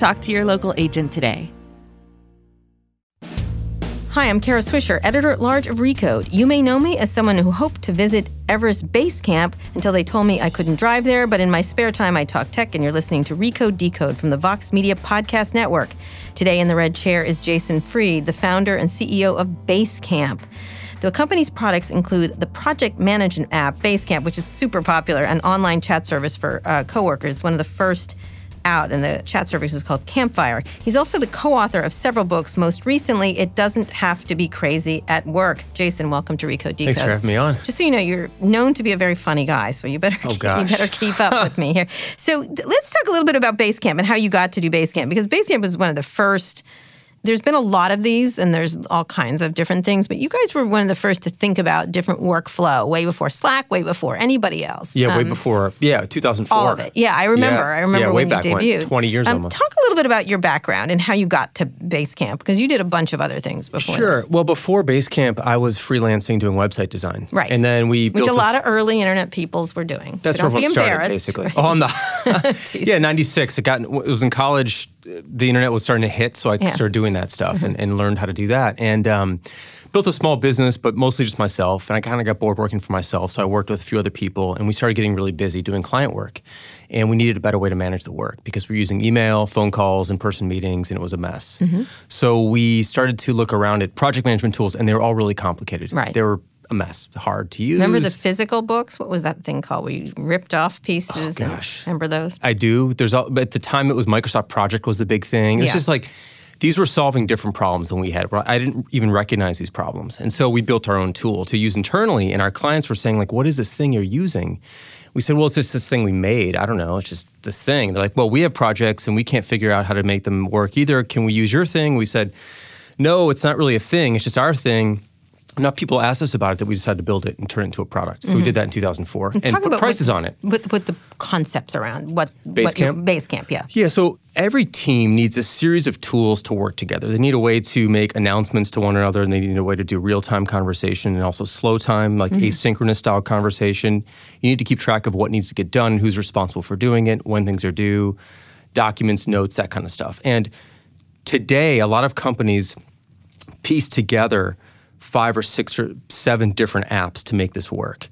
Talk to your local agent today. Hi, I'm Kara Swisher, editor at large of Recode. You may know me as someone who hoped to visit Everest Base Camp until they told me I couldn't drive there, but in my spare time, I talk tech, and you're listening to Recode Decode from the Vox Media Podcast Network. Today in the red chair is Jason Fried, the founder and CEO of Basecamp. The company's products include the project management app Basecamp, which is super popular, an online chat service for uh, coworkers, one of the first out, and the chat service is called Campfire. He's also the co author of several books. Most recently, It Doesn't Have to Be Crazy at Work. Jason, welcome to Recode Decode. Thanks for having me on. Just so you know, you're known to be a very funny guy, so you better, oh, keep, you better keep up with me here. So let's talk a little bit about Basecamp and how you got to do Basecamp, because Basecamp was one of the first there's been a lot of these and there's all kinds of different things, but you guys were one of the first to think about different workflow way before Slack, way before anybody else. Yeah, um, way before, yeah, 2004. All of it. Yeah, I remember. Yeah, I remember yeah, when way back you debuted. When, 20 years um, almost. Talk a little bit about your background and how you got to Basecamp, because you did a bunch of other things before. Sure. That. Well, before Basecamp, I was freelancing doing website design. Right. And then we Which built a lot of early internet peoples were doing. That's so where don't be started, embarrassed. basically. Right? I'm the yeah, 96. It got, it was in college. The internet was starting to hit, so I Yeah. started doing that stuff Mm-hmm. and, and learned how to do that. And um, built a small business, but mostly just myself. And I kind of got bored working for myself, so I worked with a few other people, and we started getting really busy doing client work. And we needed a better way to manage the work because we were using email, phone calls, in-person meetings, and it was a mess. Mm-hmm. So we started to look around at project management tools, and they were all really complicated. Right. They were a mess, hard to use. Remember the physical books? What was that thing called? We ripped off pieces? and- Oh, gosh. remember those? I do. There's all, but at the time it was Microsoft Project was the big thing. It was Yeah. just like these were solving different problems than we had. I didn't even recognize these problems, and so we built our own tool to use internally. And our clients were saying like, "What is this thing you're using?" We said, "Well, it's just this thing we made. I don't know. It's just this thing." They're like, "Well, we have projects and we can't figure out how to make them work either. Can we use your thing?" We said, "No, it's not really a thing. It's just our thing." Enough people asked us about it that we decided to build it and turn it into a product. So we did that in 2004 and, Mm-hmm. Talk put about prices what, on it. With, with the concepts around what Basecamp? What, Basecamp, yeah. Yeah, so every team needs a series of tools to work together. They need a way to make announcements to one another, and they need a way to do real time conversation and also slow time, like asynchronous style conversation. You need to keep track of what needs to get done, who's responsible for doing it, when things are due, documents, notes, that kind of stuff. And today, a lot of companies piece together five or six or seven different apps to make this work.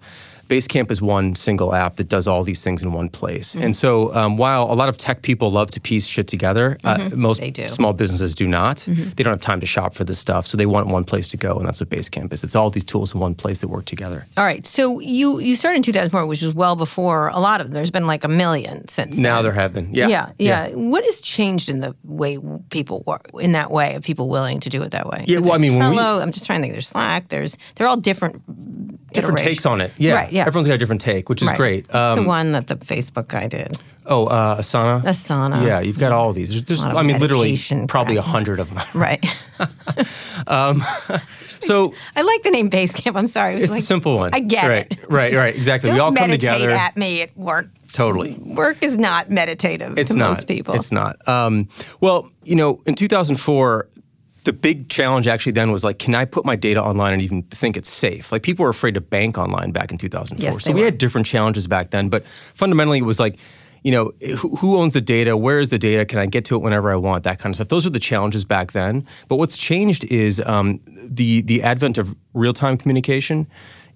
Basecamp is one single app that does all these things in one place. Mm-hmm. And so, um, while a lot of tech people love to piece shit together, uh, most Mm-hmm. Do. Mm-hmm. small businesses do not. They don't have time to shop for this stuff, so they want one place to go, and that's what Basecamp is. It's all these tools in one place that work together. All right. So you you started in 2004, which was well before a lot of them. There's been like a million since Now then. there have been, yeah, Yeah, yeah, What has changed in the way people work in that way of people willing to do it that way? Yeah, well, I mean, when we- Trello, I'm just trying to think. There's Slack. There's they're all different. different iterations. takes on it. Yeah, Right, yeah. Everyone's got a different take, which is Right. great. It's Um, the one that the Facebook guy did. oh, uh, Asana. Asana. Yeah, you've got all of these. There's, there's lot of I mean, literally, meditation probably a crap. hundred of them. Right. So I like the name Basecamp. I'm sorry. It was It's like, a simple one. I get right, it. Right, right, exactly. Don't we all come meditate together. at me at work. totally. Work is not meditative It's to not. most people. It's not. Um, well, you know, in 2004, the big challenge actually then was like, can I put my data online and even think it's safe? Like people were afraid to bank online back in 2004. Yes, so we were. had different challenges back then, but fundamentally it was like, you know, who, who owns the data? Where is the data? Can I get to it whenever I want? That kind of stuff. Those were the challenges back then. But what's changed is um, the the advent of real time communication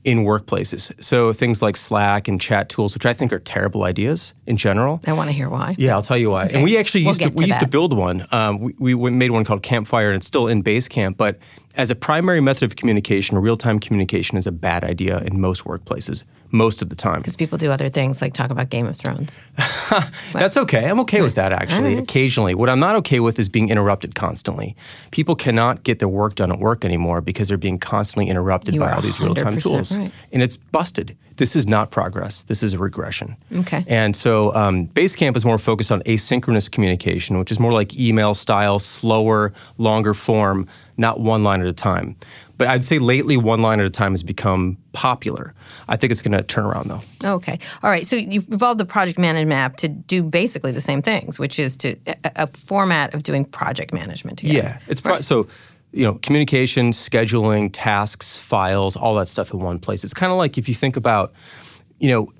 in workplaces. So things like Slack and chat tools, which I think are terrible ideas in general. I want to hear why. Yeah, I'll tell you why. And we actually We'll used to we to used to build one. Um, we, we made one called Campfire, and it's still in Basecamp. But as a primary method of communication, real time communication is a bad idea in most workplaces, most of the time. Because people do other things like talk about Game of Thrones. That's okay. I'm okay with that actually. Occasionally, what I'm not okay with is being interrupted constantly. People cannot get their work done at work anymore because they're being constantly interrupted You by all these real time 100% tools, right. and it's busted. This is not progress. This is a regression. Okay. And so um, Basecamp is more focused on asynchronous communication, which is more like email style, slower, longer form, not one line at a time. But I'd say lately, one line at a time has become popular. I think it's going to turn around though. Okay. All right. So you've evolved the project management app to do basically the same things, which is to a, a format of doing project management together. Yeah, it's pro- so you know communication, scheduling, tasks, files, all that stuff in one place. It's kind of like if you think about, you know.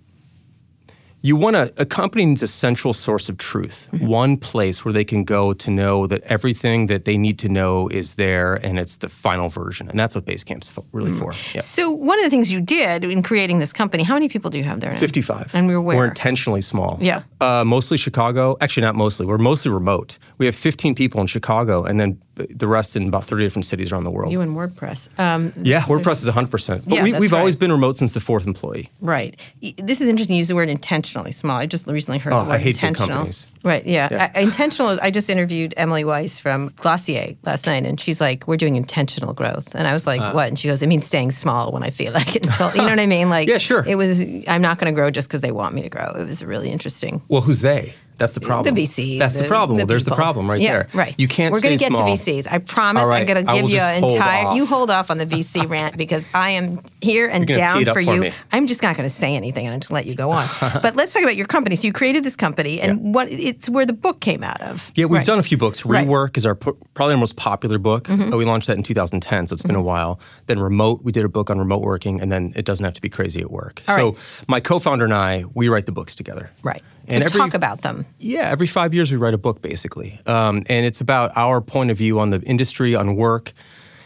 You want to, a company needs a central source of truth, one place where they can go to know that everything that they need to know is there and it's the final version. And that's what Basecamp's really for. Yeah. So one of the things you did in creating this company, how many people do you have there now? 55. And we're where? We're intentionally small. Yeah. Uh, mostly Chicago. Actually, not mostly. We're mostly remote. We have 15 people in Chicago and then the rest in about 30 different cities around the world. You and WordPress. Um, Yeah, WordPress is 100%. But Yeah, we, that's we've always been remote since the fourth employee. Right. This is interesting. You use the word intentionally small. I just recently heard Oh, the word I hate big intentional. companies. Right. Yeah. I, intentional. I just interviewed Emily Weiss from Glossier last night, and she's like, "We're doing intentional growth," and I was like, Uh. "What?" And she goes, "It means staying small when I feel like it." Until, you know what I mean? Like, Yeah, sure. It was. I'm not going to grow just because they want me to grow. It was really interesting. Well, who's they? That's the problem. The VCs. That's the, problem. well, there's the problem right yeah, there. Right. You can't We're gonna get small. to VCs. I promise. Right, I'm going to give you an entire. off. You hold off on the VC rant because I am here and down tee it up for for you. me. I'm just not going to say anything and I'll just let you go on. but let's talk about your company. So you created this company, and what it's where the book came out of. Yeah, we've Right. done a few books. Right. Mm-hmm. Rework is our probably our most popular book. Uh, we launched that in 2010, so it's been a while. Then Remote, we did a book on remote working, and then It Doesn't Have to Be Crazy at Work. All so right. my co-founder and I, we write the books together. Right. So And every- talk about them. Yeah, every five years we write a book, basically. Um, and it's about our point of view on the industry, on work.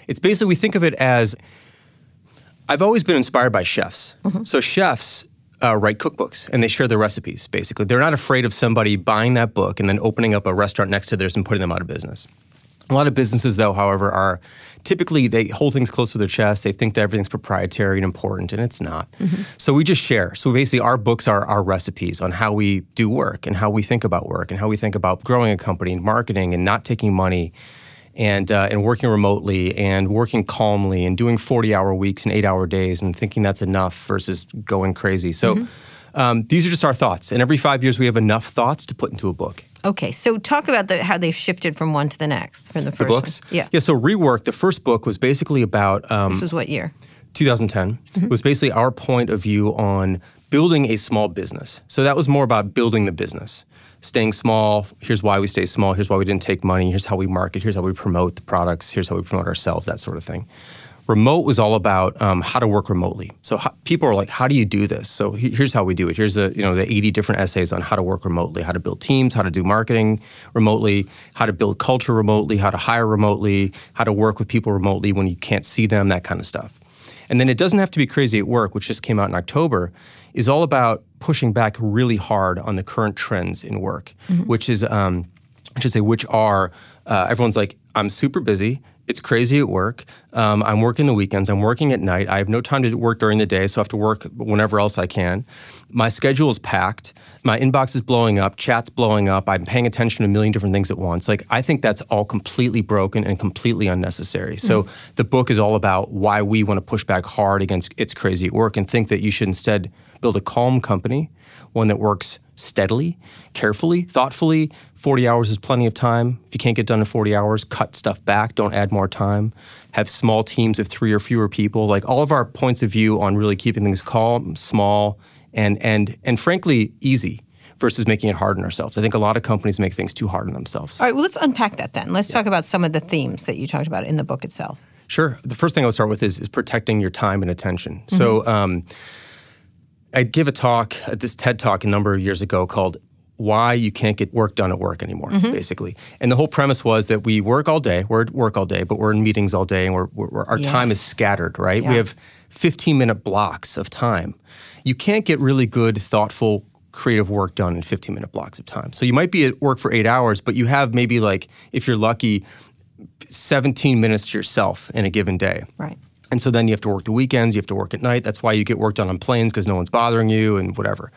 It's basically, we think of it as I've always been inspired by chefs. So, chefs uh, write cookbooks and they share their recipes, basically. They're not afraid of somebody buying that book and then opening up a restaurant next to theirs and putting them out of business. A lot of businesses, though, however, are typically they hold things close to their chest. They think that everything's proprietary and important, and it's not. So we just share. So basically, our books are our recipes on how we do work and how we think about work and how we think about growing a company and marketing and not taking money and uh, and working remotely and working calmly and doing 40 hour weeks and eight hour days and thinking that's enough versus going crazy. So um, these are just our thoughts. And every five years, we have enough thoughts to put into a book. Okay, so talk about the, how they've shifted from one to the next from the first The books? one. Yeah. Yeah, so Rework, the first book was basically about um, This was what year? 2010. Mm-hmm. It was basically our point of view on building a small business. So that was more about building the business. Staying small, here's why we stay small, here's why we didn't take money, here's how we market, here's how we promote the products, here's how we promote ourselves, that sort of thing. Remote was all about um, how to work remotely. So how, people are like, "How do you do this?" So he- here's how we do it. Here's the you know the 80 different essays on how to work remotely, how to build teams, how to do marketing remotely, how to build culture remotely, how to hire remotely, how to work with people remotely when you can't see them, that kind of stuff. And then it doesn't have to be crazy at work, which just came out in October, is all about pushing back really hard on the current trends in work, which is, um, I should say, which are uh, everyone's like, I'm super busy. It's crazy at work. Um, I'm working the weekends. I'm working at night. I have no time to work during the day, so I have to work whenever else I can. My schedule is packed. My inbox is blowing up. Chat's blowing up. I'm paying attention to a million different things at once. Like I think that's all completely broken and completely unnecessary. So the book is all about why we want to push back hard against it's crazy at work and think that you should instead build a calm company, one that works steadily, carefully, thoughtfully. 40 hours is plenty of time. If you can't get done in 40 hours, cut stuff back, don't add more time. Have small teams of three or fewer people. Like all of our points of view on really keeping things calm, small, and and and frankly easy versus making it hard on ourselves. I think a lot of companies make things too hard on themselves. All right, well, let's unpack that then. Let's talk about some of the themes that you talked about in the book itself. Sure. The first thing I would start with is, is protecting your time and attention. So um, I give a talk at this TED talk a number of years ago called why you can't get work done at work anymore, mm-hmm. basically. And the whole premise was that we work all day, we're at work all day, but we're in meetings all day, and we're, we're, our time is scattered, right? Yeah. We have 15 minute blocks of time. You can't get really good, thoughtful, creative work done in 15 minute blocks of time. So you might be at work for eight hours, but you have maybe like, if you're lucky, 17 minutes to yourself in a given day. Right. And so then you have to work the weekends, you have to work at night. That's why you get work done on planes because no one's bothering you and whatever.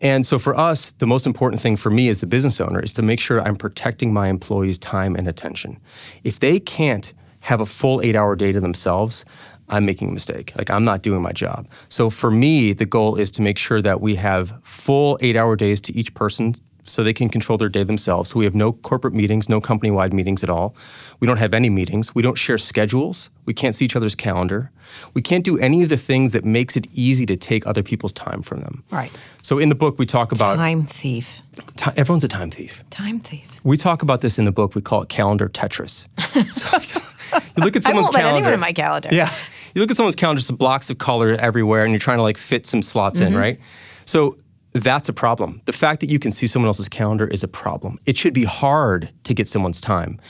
And so for us, the most important thing for me as the business owner is to make sure I'm protecting my employees' time and attention. If they can't have a full eight hour day to themselves, I'm making a mistake. Like I'm not doing my job. So for me, the goal is to make sure that we have full eight hour days to each person so they can control their day themselves. So we have no corporate meetings, no company wide meetings at all. We don't have any meetings. We don't share schedules. We can't see each other's calendar. We can't do any of the things that makes it easy to take other people's time from them. Right. So in the book, we talk about Time thief. ti- everyone's a time thief. Time thief. We talk about this in the book. We call it calendar Tetris. so you, you look at someone's I won't let calendar. anyone in my calendar. Yeah. You look at someone's calendar, just blocks of color everywhere, and you're trying to like fit some slots Mm-hmm. in, right? So that's a problem. The fact that you can see someone else's calendar is a problem. It should be hard to get someone's time.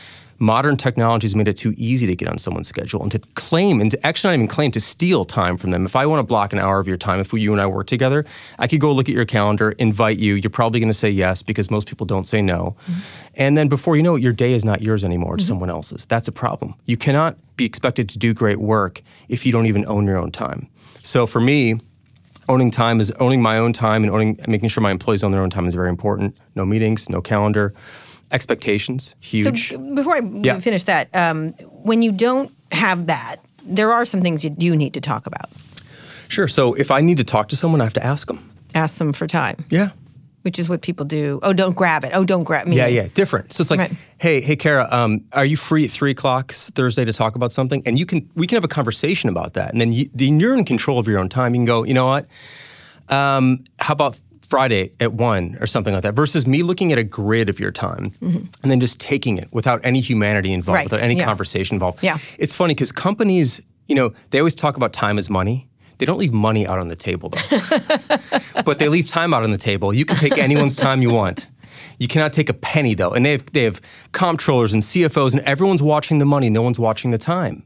Modern technology has made it too easy to get on someone's schedule and to claim, and to actually not even claim, to steal time from them. If I want to block an hour of your time, if you and I work together, I could go look at your calendar, invite you. You're probably going to say yes because most people don't say no. Mm-hmm. And then before you know it, your day is not yours anymore, it's mm-hmm. someone else's. That's a problem. You cannot be expected to do great work if you don't even own your own time. So for me, owning time is owning my own time and owning making sure my employees own their own time is very important. No meetings, no calendar. Expectations, huge. So before I Yeah. finish that, um, when you don't have that, there are some things you do need to talk about. sure. So if I need to talk to someone, I have to ask them. Ask them for time, Yeah. Which is what people do. Oh, don't grab it. Oh, don't grab me. Yeah, yeah, different. So it's like, Right. hey, hey, Kara, um, are you free at three o'clock Thursday to talk about something? And you can, we can have a conversation about that, and then you, then you're in control of your own time. You can go, you know what? Um, how about Friday at one or something like that? Versus me looking at a grid of your time and then just taking it without any humanity involved, Mm-hmm. Right, without any yeah. conversation involved. Yeah. it's funny because companies, you know, they always talk about time as money. They don't leave money out on the table though. but they leave time out on the table. You can take anyone's time you want. You cannot take a penny though. And they have they have comptrollers and CFOs and everyone's watching the money, no one's watching the time.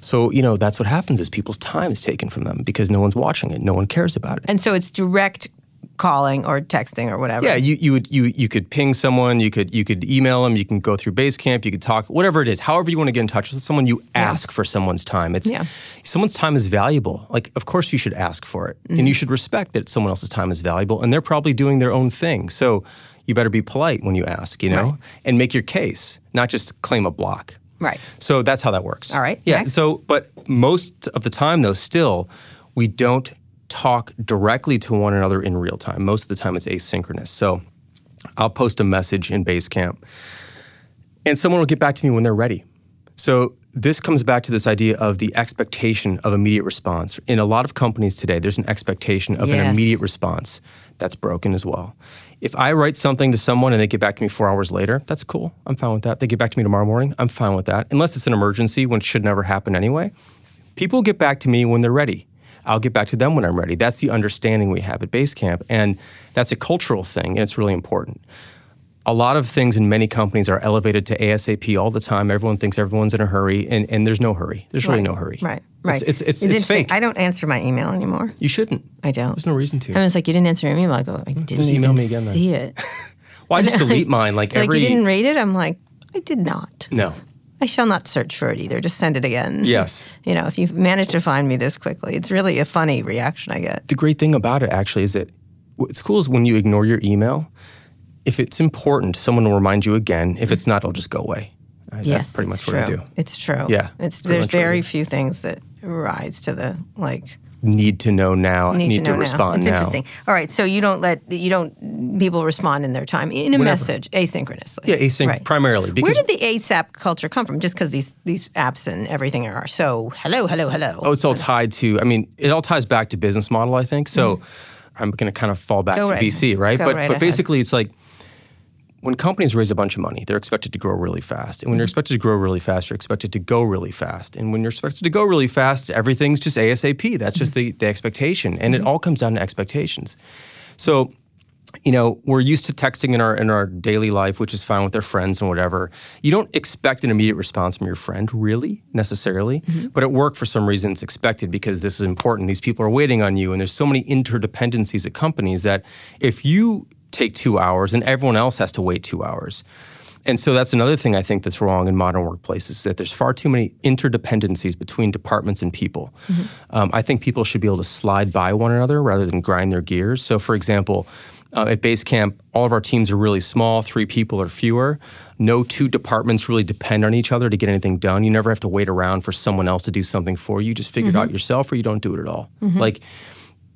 So, you know, that's what happens is people's time is taken from them because no one's watching it. No one cares about it. And so it's direct calling or texting or whatever. Yeah, you, you would you you could ping someone, you could you could email them, you can go through Basecamp, you could talk, whatever it is. However you want to get in touch with someone, you ask for someone's time. It's Yeah. someone's time is valuable. Like of course you should ask for it. And you mm-hmm. should respect that someone else's time is valuable and they're probably doing their own thing. So you better be polite when you ask, you know, Right. and make your case, not just claim a block. Right. So that's how that works. All right, Yeah. next. So, but most of the time, though, still, we don't talk directly to one another in real time. Most of the time, it's asynchronous. So, I'll post a message in Basecamp, and someone will get back to me when they're ready. So, this comes back to this idea of the expectation of immediate response. In a lot of companies today, there's an expectation of an immediate response. That's broken as well. If I write something to someone and they get back to me four hours later, that's cool. I'm fine with that. They get back to me tomorrow morning, I'm fine with that. Unless it's an emergency, when it should never happen anyway. People get back to me when they're ready. I'll get back to them when I'm ready. That's the understanding we have at Basecamp. And that's a cultural thing, and it's really important. A lot of things in many companies are elevated to ASAP all the time. Everyone thinks everyone's in a hurry, and, and there's no hurry. There's really no hurry. Right. Right. It's, it's, it's, it's interesting. fake. I don't answer my email anymore. you shouldn't. I don't. There's no reason to. I was like, you didn't answer your email. I go, I hmm. didn't Just email me again then. see it. Well, I just delete mine like It's like you didn't read it. I'm like, I did not. no. I shall not search for it either. Just send it again. Yes. You know, if you manage to find me this quickly, it's really a funny reaction I get. The great thing about it actually is that what's cool is when you ignore your email, if it's important, someone will remind you again. If it's not, it'll just go away. Uh, yes, That's pretty much true. what I do. It's true. Yeah, It's there's much what I very few things that rise to the like Need to know now. need, Need, to now. respond It's interesting. All right, so you don't let you don't people respond in their time in a message asynchronously. Yeah, async Right. primarily Where did the ASAP culture come from? Just because these these apps and everything are so hello, hello, hello. oh, it's all tied to. I mean, it all ties back to business model. I think so. I'm going to kind of fall back Mm-hmm. Go to right- VC, right? go but right but ahead. basically, it's like when companies raise a bunch of money, they're expected to grow really fast. And when you're Mm-hmm. expected to grow really fast, you're expected to go really fast. And when you're expected to go really fast, everything's just ASAP. That's just Mm-hmm. the, the expectation. And it all comes down to expectations. So you know, we're used to texting in our in our daily life, which is fine with our friends and whatever. You don't expect an immediate response from your friend, really, necessarily. Mm-hmm. But at work, for some reason, it's expected because this is important. These people are waiting on you, and there's so many interdependencies at companies that if you take two hours, and everyone else has to wait two hours. And so that's another thing I think that's wrong in modern workplaces that there's far too many interdependencies between departments and people. Um, I think people should be able to slide by one another rather than grind their gears. So, for example, uh, at Basecamp, all of our teams are really small, three people or fewer. No two departments really depend on each other to get anything done. You never have to wait around for someone else to do something for you. You just figure it out yourself or you don't do it at all. Like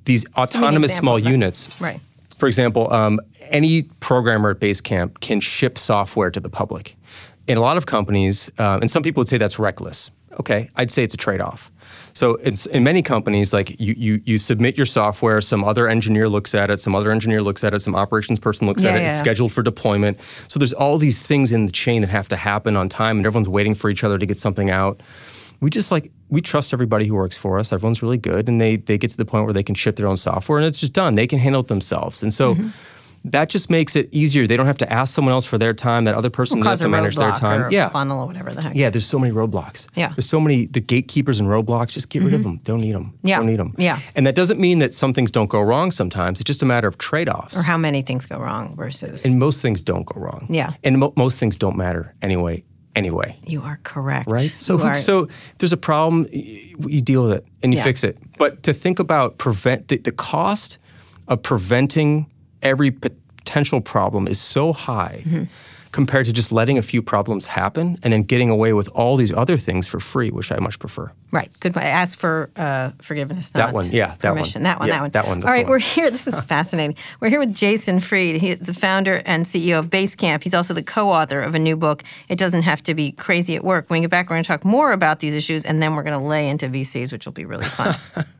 these autonomous example small units. Right. For example, um, any programmer at Basecamp can ship software to the public. In a lot of companies, uh, and some people would say that's reckless. Okay, I'd say it's a trade-off. So it's, in many companies, like you, you, you submit your software, some other engineer looks at it, some other engineer looks at it, some operations person looks Yeah, at it, yeah. it's scheduled for deployment. So there's all these things in the chain that have to happen on time, and everyone's waiting for each other to get something out. We just like we trust everybody who works for us. Everyone's really good, and they they get to the point where they can ship their own software, and it's just done. They can handle it themselves, and Mm-hmm. so. That just makes it easier. They don't have to ask someone else for their time. That other person Cause doesn't to manage their time. yeah, funnel or whatever the heck. yeah, there's so many roadblocks. Yeah. There's so many, the gatekeepers and roadblocks, just get rid of them. Don't need them. Mm-hmm. Yeah. Don't need them. Yeah. And that doesn't mean that some things don't go wrong sometimes. It's just a matter of trade offs. Or how many things go wrong versus. And most things don't go wrong. Yeah. And mo- most things don't matter anyway. Anyway. you are correct. Right? So, You are- so there's a problem, y- you deal with it and you Yeah. fix it. But to think about prevent the, the cost of preventing every potential problem is so high Mm-hmm. Compared to just letting a few problems happen and then getting away with all these other things for free, which I much prefer. Right. Good point. Ask for uh, forgiveness. That one, yeah, that one. permission. That one. Yeah, that one. that one, All right. one. We're here. This is fascinating. We're here with Jason Fried. He is the founder and CEO of Basecamp. He's also the co-author of a new book. It doesn't have to be crazy at work. When we get back, we're going to talk more about these issues, and then we're going to lay into VCs, which will be really fun.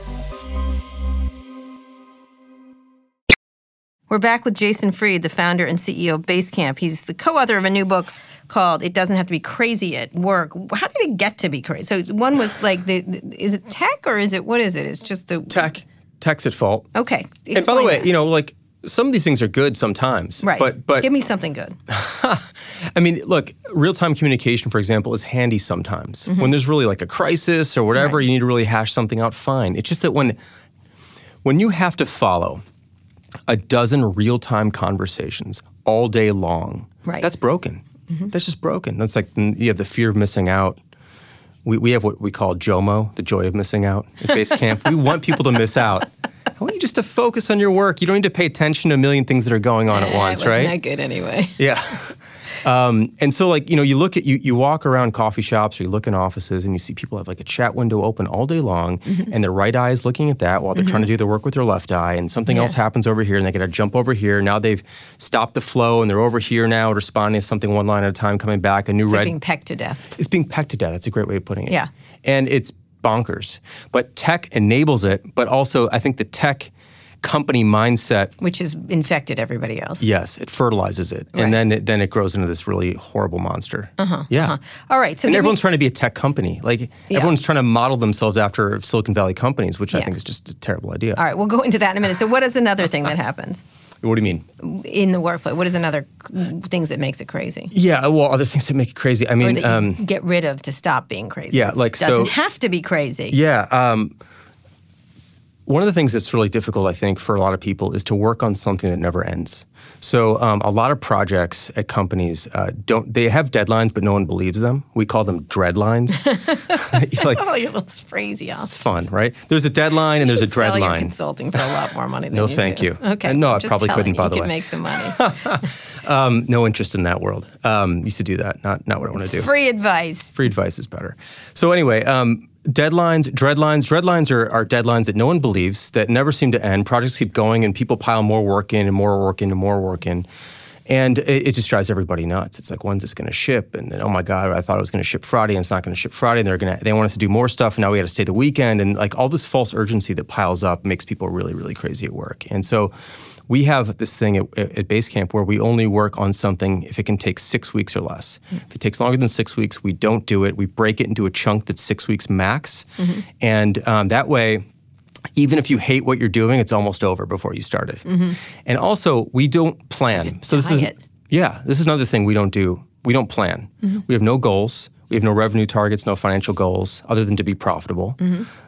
We're back with Jason Fried, the founder and CEO of Basecamp. He's the co-author of a new book called "It Doesn't Have to Be Crazy at Work." How did it get to be crazy? So one was like, the, the- is it tech or is it what is it? It's just the Tech, tech's at fault. Okay. and by the way, you know, like some of these things are good sometimes. right? But but give me something good. I mean, look, real time communication, for example, is handy sometimes. Mm-hmm. When there's really like a crisis or whatever, you need to really hash something out, fine. It's just that when when you have to follow a dozen real time conversations all day long, Right. Mm-hmm. that's broken. That's just broken. That's like you have the fear of missing out. We, we have what we call JOMO, the joy of missing out at Basecamp. We want people to miss out. I want you just to focus on your work. You don't need to pay attention to a million things that are going on at once, right? Not good anyway. Yeah. Um, and so, like, you know, you look at, you, you walk around coffee shops or you look in offices and you see people have like a chat window open all day long Mm-hmm. and their right eye is looking at that while they're trying to do their work with their left eye and something else happens over here and they got to jump over here. Now they've stopped the flow and they're over here now responding to something one line at a time, coming back, a new It's red. being pecked to death. it's being pecked to death. That's a great way of putting it. Yeah. And it's bonkers. But tech enables it, but also I think the tech company mindset Which has infected everybody else. Yes, it fertilizes it, Right. and then it, then it grows into this really horrible monster. Uh-huh. Yeah, All right. So and everyone's me, trying to be a tech company. Like everyone's trying to model themselves after Silicon Valley companies, which I think is just a terrible idea. all right, we'll go into that in a minute. So what is another thing that happens What do you mean? in the workplace? What is another things that makes it crazy? Yeah, well, other things that make it crazy. I mean, um, get rid of to stop being crazy. Yeah, It like, doesn't so- have to be crazy. yeah. Um, one of the things that's really difficult, I think, for a lot of people is to work on something that never ends. So um, a lot of projects at companies uh, don't. They have deadlines, but no one believes them. We call them dreadlines. like Oh, little crazy it's fun, right? There's a deadline and there's a Sell dread consulting for a lot more money than No, you thank do. you. Okay. Uh, no, I probably couldn't, you, by you the could way. make some money. Um, no interest in that world. Um, used to do that. Not not what I want to do. Free advice. Free advice is better. So anyway, um, deadlines, dreadlines, dreadlines are, are deadlines that no one believes that never seem to end. Projects keep going, and people pile more work in and more work in and more work in. And it, it just drives everybody nuts. It's like, when's this going to ship? And then, oh my God, I thought it was going to ship Friday, and it's not going to ship Friday. And they're going to, they want us to do more stuff, and now we got to stay the weekend. And like all this false urgency that piles up makes people really, really crazy at work. And so, we have this thing at, at Basecamp where we only work on something if it can take six weeks or less. If it takes longer than six weeks, we don't do it. We break it into a chunk that's six weeks max, and um, that way even if you hate what you're doing, it's almost over before you start it. And also, we don't plan. So this is yeah, this is another thing we don't do. We don't plan. We have no goals. We have no revenue targets, no financial goals, other than to be profitable,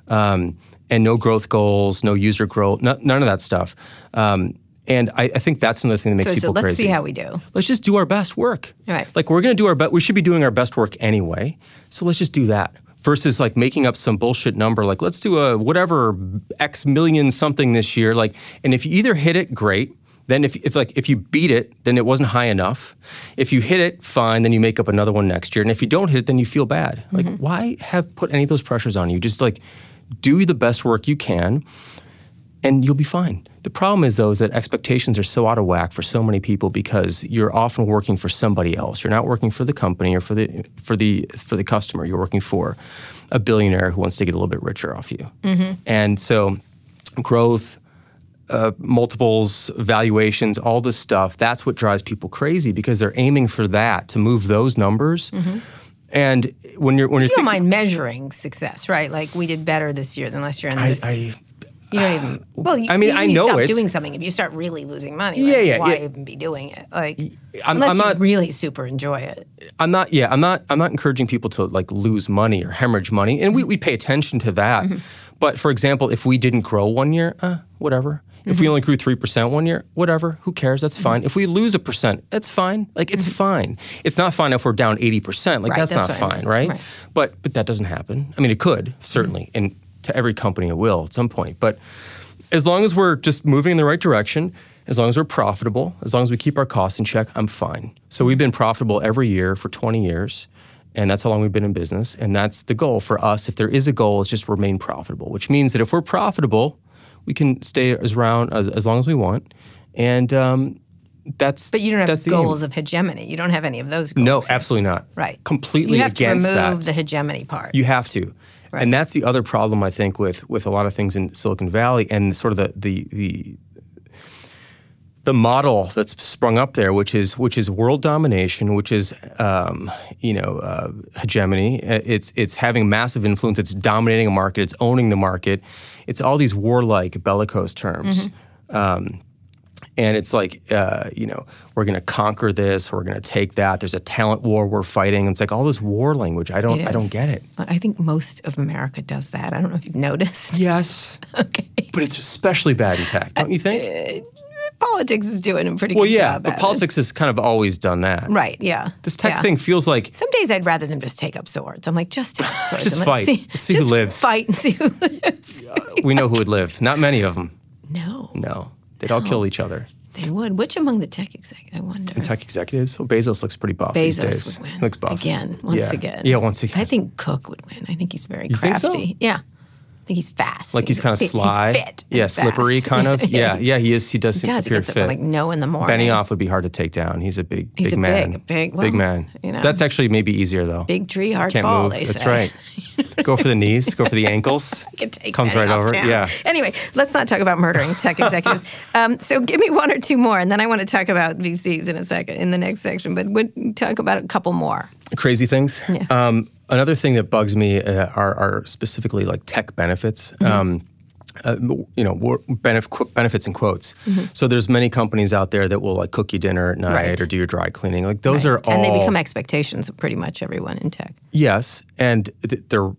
um, and no growth goals, no user growth, no, none of that stuff. Um, and I, I think that's another thing that makes So, so people let's crazy see how we do. let's just do our best work. Right. Like we're going to do our best. We should be doing our best work anyway. So let's just do that. Versus like making up some bullshit number, like let's do a whatever X million something this year. Like, and if you either hit it, great. Then if, if like if you beat it, then it wasn't high enough. If you hit it, fine. Then you make up another one next year. And if you don't hit it, then you feel bad. Like mm-hmm. why have put any of those pressures on you? Just like do the best work you can and you'll be fine. The problem is though is that expectations are so out of whack for so many people because you're often working for somebody else. You're not working for the company or for the for the for the customer. You're working for a billionaire who wants to get a little bit richer off you. And so growth uh, multiples, valuations, all this stuff, that's what drives people crazy because they're aiming for that to move those numbers. And when you're when you're You don't thinking, mind measuring success, right? Like we did better this year than last year. And I, this, I you don't even. Well, you, I mean, you, I you know stop it. doing something if you start really losing money. Yeah, like, yeah, Why yeah. even be doing it? Like, I'm- unless I'm you not- really super enjoy it. I'm not. Yeah, I'm not. I'm not encouraging people to like lose money or hemorrhage money, and we we pay attention to that. Mm-hmm. But for example, if we didn't grow one year, uh, whatever. If we mm-hmm. only grew three percent one year, whatever. Who cares? That's mm-hmm. fine. If we lose a percent, that's fine. Like it's fine. It's not fine if we're down eighty percent. Like Right, that's, that's not what I fine, mean. right? Right. But but that doesn't happen. I mean, it could certainly, and to every company it will at some point. But as long as we're just moving in the right direction, as long as we're profitable, as long as we keep our costs in check, I'm fine. So we've been profitable every year for 20 years, and that's how long we've been in business. And that's the goal for us. If there is a goal, it's just remain profitable, which means that if we're profitable, we can stay as around as, as long as we want, and um, that's. But you don't have goals of hegemony. You don't have any of those goals. No, absolutely not. Right. Completely You have against to remove that. the hegemony part. You have to. Right. And that's the other problem I think with with a lot of things in Silicon Valley and sort of the the the the model that's sprung up there, which is which is world domination, which is um, you know uh, hegemony. Uh, It's it's having massive influence. It's dominating a market. It's owning the market. It's all these warlike bellicose terms. Um, and it's like, uh, you know, we're going to conquer this, we're going to take that. There's a talent war we're fighting. It's like all this war language. I don't, I don't get it. I think most of America does that. I don't know if you've noticed. Yes, okay. but it's especially bad in tech, don't you think? Politics is doing a pretty well, good yeah, job. but at it. politics has kind of always done that. Right, yeah. This tech yeah. thing feels like Some days I'd rather them just take up swords. I'm like, just take up swords. Just and fight. Let's see, Let's see who lives. Fight and see who lives. we know who would live. Not many of them. no, No, they'd all kill oh. each other. they would. Which among the tech executives? I wonder. Tech executives. Well, Bezos looks pretty buff these Bezos days. would win. Looks buff Again, once yeah. again. Yeah, once again. I think Cook would win. I think he's very You think so? crafty. Yeah. I think he's fast. like he's kind of sly. He's fit. yeah, slippery fast. kind of. Yeah, yeah, he is. He does He seem does. He appear fit. at like no in the morning. Benioff would be hard to take down. He's a big, He's big a man. big- big- big man. you know. That's actually maybe easier though. Big tree, hard Can't fall. move. That's say. right. go for the knees. Go for the ankles. I can take Comes right over. town. Yeah. Anyway, let's not talk about murdering tech executives. um, so give me one or two more, and then I want to talk about VCs in a second in the next section. But we'll talk about a couple more. Crazy things. Yeah. Um, another thing that bugs me uh, are, are specifically like tech benefits. Mm-hmm. Um, uh, you know, benef- benefits in quotes. So there's many companies out there that will like cook you dinner at night Mm-hmm. Right. or do your dry cleaning. Like those Right. are all and they become expectations of pretty much everyone in tech. Yes, and th- they're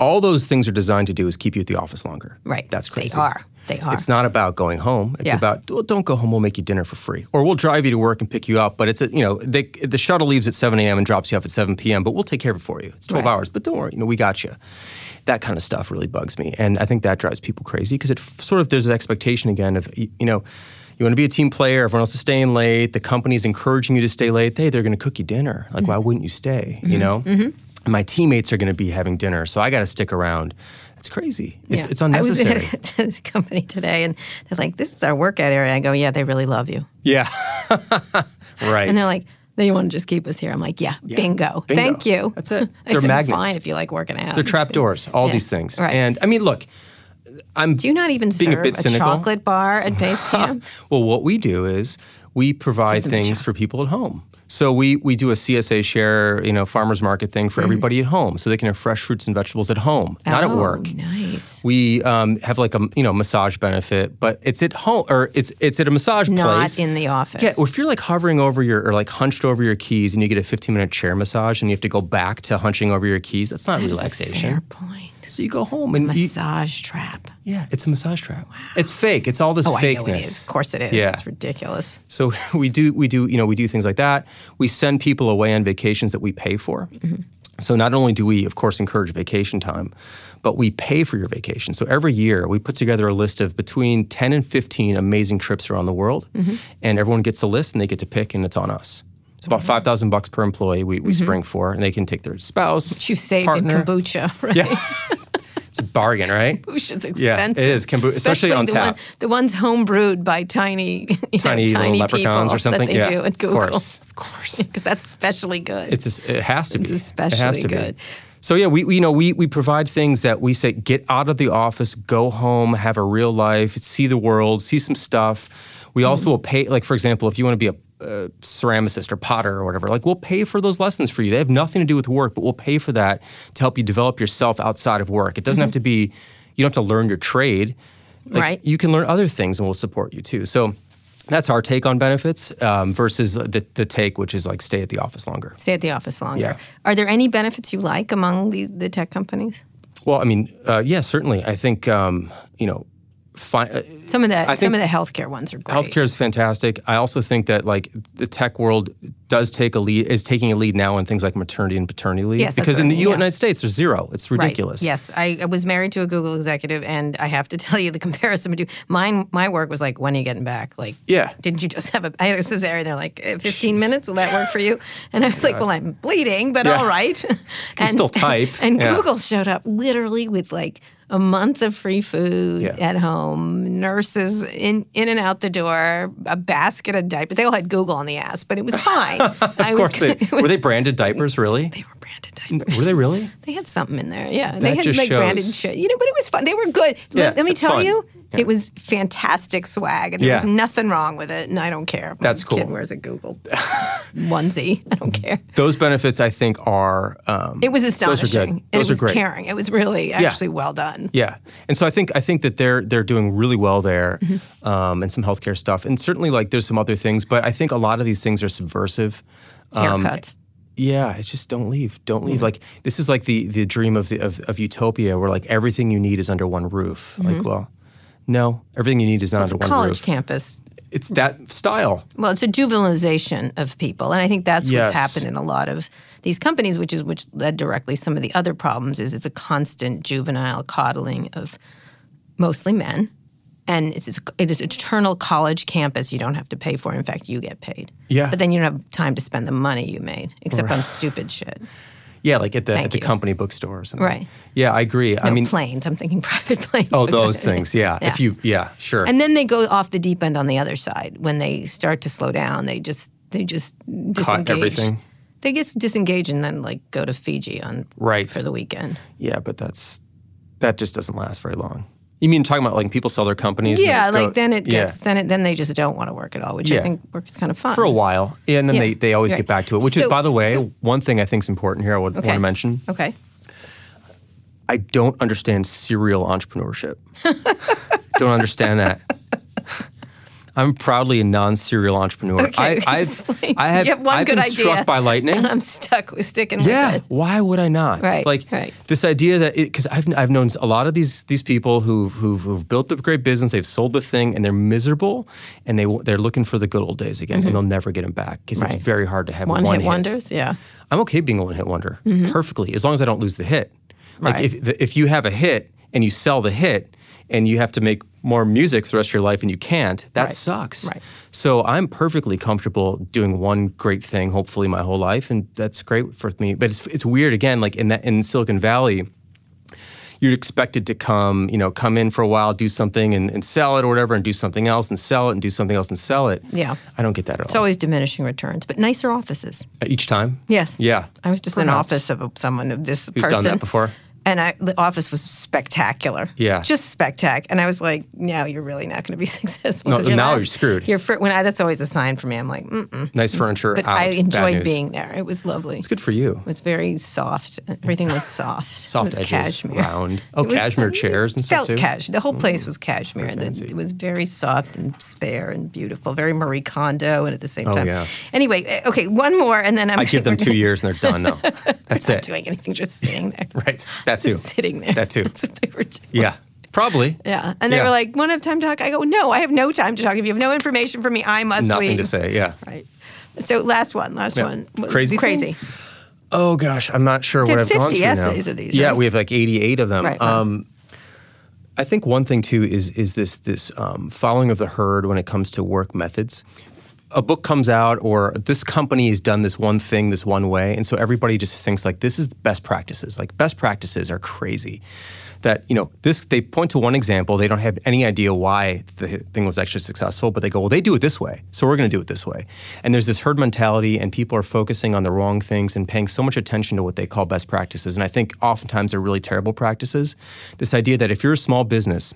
all those things are designed to do is keep you at the office longer. Right. That's crazy. They are. They are. It's not about going home. It's Yeah. about well, don't go home. We'll make you dinner for free, or we'll drive you to work and pick you up. But it's a you know they, the shuttle leaves at 7 a.m. and drops you off at 7 p.m. But we'll take care of it for you. It's 12 Right. hours, but don't worry. You know we got you. That kind of stuff really bugs me, and I think that drives people crazy because it f- sort of there's an expectation again of you know. You want to be a team player. Everyone else is staying late. The company's encouraging you to stay late. Hey, they're going to cook you dinner. Like, Mm-hmm. why wouldn't you stay? You know, my teammates are going to be having dinner, so I got to stick around. It's crazy. It's, Yeah. it's unnecessary. I was in a, company today, and they're like, "This is our workout area." I go, "Yeah, they really love you." yeah. Right. And they're like, "Then you want to just keep us here?" I'm like, "Yeah, bingo. bingo. Thank you." That's it. They're said, magnets. Fine if you like working out. They're trap doors, all Yeah. these things. Right. And I mean, look, I'm Do you not even being serve a bit cynical. chocolate bar at Basecamp? Well, what we do is we provide things for people at home. So we we do a CSA share, you know, farmers market thing for everybody at home, so they can have fresh fruits and vegetables at home, not at Oh, work. Nice. We um, have like a you know massage benefit, but it's at home or it's it's at a massage Not place. in the office. Yeah, if you're like hovering over your or like hunched over your keys and you get a 15 minute chair massage and you have to go back to hunching over your keys, that's not That relaxation. Fair point. So you go home and you, Massage trap. yeah, it's a massage trap. Wow. It's fake. It's all this fake. Oh, I know it is. Of course it is. Yeah. It's ridiculous. So we do we do you know we do things like that. We send people away on vacations that we pay for. Mm-hmm. So not only do we of course encourage vacation time, but we pay for your vacation. So every year we put together a list of between 10 and 15 amazing trips around the world Mm-hmm. and everyone gets a list and they get to pick and it's on us. It's about 5,000 bucks per employee we, we spring for and they can take their spouse, Mm-hmm. You saved partner. in kombucha, right? Yeah. it's a bargain, right? Kombucha's expensive. Yeah, it is. Kombu- especially on the tap. One, the ones home brewed by tiny, Tiny know, little tiny leprechauns or something. that they yeah, do at Google. Of course. Of course. Because that's especially good. It's a, it has to be. It's it has especially to good. be. So yeah, we, we you know we we provide things that we say get out of the office, go home, have a real life, see the world, see some stuff. We Mm-hmm. also will pay like for example, if you want to be a uh, ceramicist or potter or whatever, like we'll pay for those lessons for you. They have nothing to do with work, but we'll pay for that to help you develop yourself outside of work. It doesn't have to be you don't have to learn your trade. Like, Mm-hmm. Right. You can learn other things and we'll support you too. So that's our take on benefits um, versus the, the take, which is like stay at the office longer. Stay at the office longer. Yeah. Are there any benefits you like among these the tech companies? Well, I mean, uh, yeah, certainly. I think um, you know, fi- uh, Some of the some of the healthcare ones are great. healthcare is fantastic. I also think that like the tech world does take a lead is taking a lead now in things like maternity and paternity leave. Yes, because in the I mean, yeah. United States there's zero. It's Right. ridiculous. Yes, I, I was married to a Google executive, and I have to tell you the comparison between mine. My work was like, when are you getting back? Like, Yeah. didn't you just have a? I had a cesarean. They're like, "Eh, 15 minutes. Will that work for you? And I was like, well, I'm bleeding, but Yeah. all right. and still type. And Yeah. Google showed up literally with like a month of free food Yeah. at home, nurses in in and out the door, a basket of diapers. They all had Google on the ass, but it was fine. I Of course, they, were they branded diapers? Really? They were branded diapers. Were they really? They had something in there, yeah. they had like branded shit, you know. But it was fun. They were good. Yeah, let, let me tell fun. you, Yeah. it was fantastic swag, and there was Yeah. nothing wrong with it. And I don't care. if That's Kid wears a Google onesie. I don't care. Those benefits, I think, are. Um, It was astonishing. Those are. Those it was are great. caring. It was really actually well done. Yeah, and so I think I think that they're they're doing really well there, Mm-hmm. um, and some healthcare stuff, and certainly like there's some other things, but I think a lot of these things are subversive. Um, Haircuts. Yeah, it's just don't leave, don't leave. Hmm. Like this is like the the dream of the of, of utopia, where like everything you need is under one roof. Like, mm-hmm. well, no, everything you need is not it's a under one college roof. campus. It's that style. Well, it's a juvenilization of people, and I think that's Yes. what's happened in a lot of these companies, which is which led directly some of the other problems. Is it's a constant juvenile coddling of mostly men, and it's, it's it is eternal college campus. You don't have to pay for. In fact, you get paid. Yeah. but then you don't have time to spend the money you made, except on stupid shit. Yeah, like at the Thank at the you. company bookstore or something. Right. Yeah, I agree. I mean, planes. I'm thinking private planes. oh, those things. Yeah. Yeah. If you, yeah, sure. And then they go off the deep end on the other side when they start to slow down. They just they just disengage. Caught everything. They just disengage and then like go to Fiji on Right. for the weekend. Yeah, but that's that just doesn't last very long. You mean talking about like people sell their companies? Yeah, go- like then it yeah, gets then it then they just don't want to work at all, which I think work is kind of fun for a while, yeah, and then Yeah, they, they always right. get back to it. Which is, by the way, so- one thing I think is important here. I would want to mention. Okay. I don't understand serial entrepreneurship. don't understand that. I'm proudly a non-serial entrepreneur. Okay. I, I've, I have, You have one I've good been idea, struck by lightning. And I'm stuck with sticking with Yeah, it. why would I not? Right, Like right. this idea that because I've I've known a lot of these these people who who've, who've built the great business, they've sold the thing, and they're miserable, and they they're looking for the good old days again, and they'll never get them back because Mm-hmm. Right. it's very hard to have One, one hit wonders. Yeah. I'm okay being a one hit wonder perfectly as long as I don't lose the hit. Like Right. if the, if you have a hit and you sell the hit and you have to make more music for the rest of your life and you can't, that Right. sucks. Right. So I'm perfectly comfortable doing one great thing, hopefully my whole life, and that's great for me. But it's it's weird again, like in that in Silicon Valley. you're expected to come, you know, come in for a while, do something and, and sell it or whatever, and do something else and sell it and do something else and sell it. Yeah. I don't get that at It's all. always diminishing returns, but nicer offices. Uh, each time? Yes. Yeah. I was just in an office of someone of this Who's person. done that before? And I, the office was spectacular. Yeah. Just spectacular. And I was like, no, you're really not going to be successful. No, 'cause now not- you're screwed. You're fr- when I, that's always a sign for me. I'm like, mm-mm. Nice furniture. But out. I enjoyed being there. It was lovely. It's good for you. It was very soft. Everything was soft. Soft it was edges, cashmere. round. Oh, was- cashmere chairs and stuff, felt too? Mm. Cash. The whole place was cashmere. and it was very soft and spare and beautiful. Very Marie Kondo, and at the same Oh, time. yeah. Anyway, eh, okay, one more, and then I'm. I give them two years and they're done. No, that's it. doing anything, just sitting there. Right. That too. Sitting there. That too. That's what they were doing. Yeah. Probably. Yeah. And they Yeah. were like, want to have time to talk? I go, no, I have no time to talk. If you have no information for me, I must Nothing leave. to say. Yeah. Right. So last one, last Yeah. one. Crazy thing? Crazy. Oh gosh, I'm not sure what I've gone through essays now. of these, Yeah, right? we have like 88 of them. Right, wow. Um, I think one thing too is is this this um, following of the herd when it comes to work methods. A book comes out, or this company has done this one thing this one way, and so everybody just thinks like this is best practices. Like best practices are crazy. That you know this, they point to one example. They don't have any idea why the thing was actually successful, but they go, well, they do it this way, so we're going to do it this way. And there's this herd mentality, and people are focusing on the wrong things and paying so much attention to what they call best practices. And I think oftentimes they're really terrible practices. This idea that if you're a small business,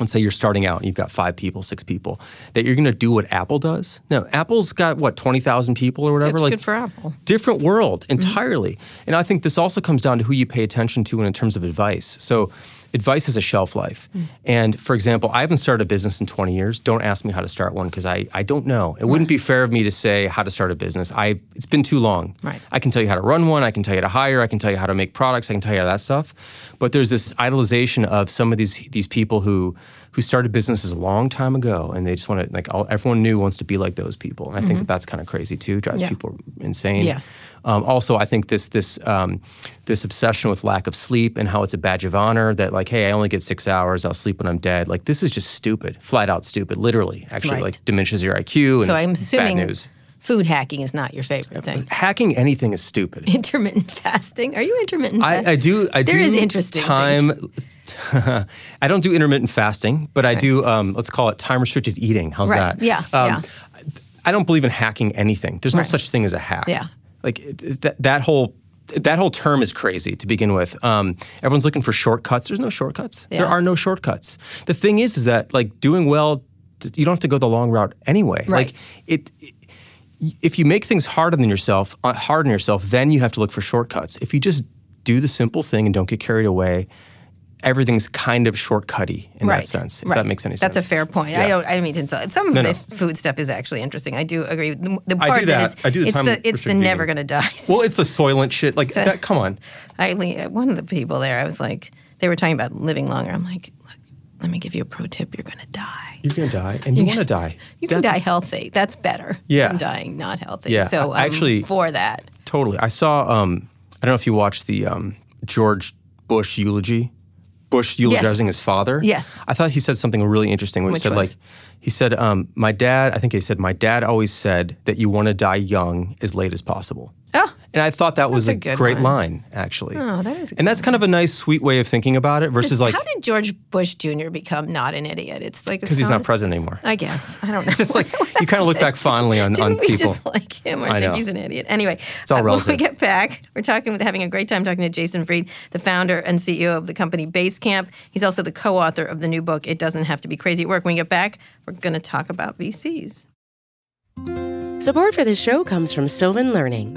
let's say you're starting out and you've got five people, six people, that you're going to do what Apple does. No, Apple's got what twenty thousand people or whatever. It's like good for Apple. different world mm-hmm. entirely. And I think this also comes down to who you pay attention to in terms of advice. So. Advice has a shelf life. Hmm. And for example, I haven't started a business in 20 years. Don't ask me how to start one because I, I don't know. It wouldn't be fair of me to say how to start a business. I it's been too long. Right. I can tell you how to run one, I can tell you how to hire, I can tell you how to make products, I can tell you all that stuff. But there's this idolization of some of these these people who who started businesses a long time ago and they just want to like all, everyone new wants to be like those people. And I think that that's kind of crazy too. Drives Yeah. people insane. Yes. Um, also, I think this this um, this obsession with lack of sleep and how it's a badge of honor that like, hey, I only get six hours. I'll sleep when I'm dead. Like this is just stupid, flat out stupid. Literally, actually, Right. like diminishes your IQ and So I'm assuming bad news. Food hacking is not your favorite thing. Hacking anything is stupid. Intermittent fasting. Are you intermittent? I, I do. I There do is interesting time. I don't do intermittent fasting, but I do. Um, let's call it time restricted eating. How's Right. that? Yeah, Um, yeah. I don't believe in hacking anything. There's no Right. such thing as a hack. Yeah. Like it- it- that, that whole. That whole term is crazy to begin with. Um, everyone's looking for shortcuts. There's no shortcuts. There are no shortcuts. The thing is, is that like doing well, you don't have to go the long route anyway. Right. Like it, if you make things harder than yourself, uh, hard yourself, then you have to look for shortcuts. If you just do the simple thing and don't get carried away, everything's kind of shortcutty in right. that sense. If right. that makes any sense. That's a fair point. I don't. I don't mean to insult. Some of No, the no. food stuff is actually interesting. I do agree. The, the I part that. that. is, I do the it's the it's the never going to die. Well, it's the soylent shit. Like So- that. Come on. I one of the people there, I was like, they were talking about living longer. I'm like, look, let me give you a pro tip. You're going to die. You're gonna die, and you want to die. You can die healthy. That's better Yeah. than dying not healthy. Yeah, So I'm actually- for that. Totally. I saw. Um, I don't know if you watched the um, George Bush eulogy. Bush eulogizing his father. Yes. I thought he said something really interesting when Which he said was? like, he said, um, my dad. I think he said, my dad always said that you want to die young as late as possible. Oh, And I thought that was a, a great one. line, actually. Oh, that is a and that's kind of a nice, sweet way of thinking about it versus like, how did George Bush Jr. become not an idiot? It's like because he's not president anymore. I guess I don't know. It's just like you kind of look back fondly on, on Didn't we people. just like him or I think know. he's an idiot? Anyway, it's all uh, when we get back, we're talking with having a great time talking to Jason Fried, the founder and CEO of the company Basecamp. He's also the co-author of the new book, It Doesn't Have to Be Crazy at Work. When we get back, we're going to talk about VCs. Support for this show comes from Sylvan Learning.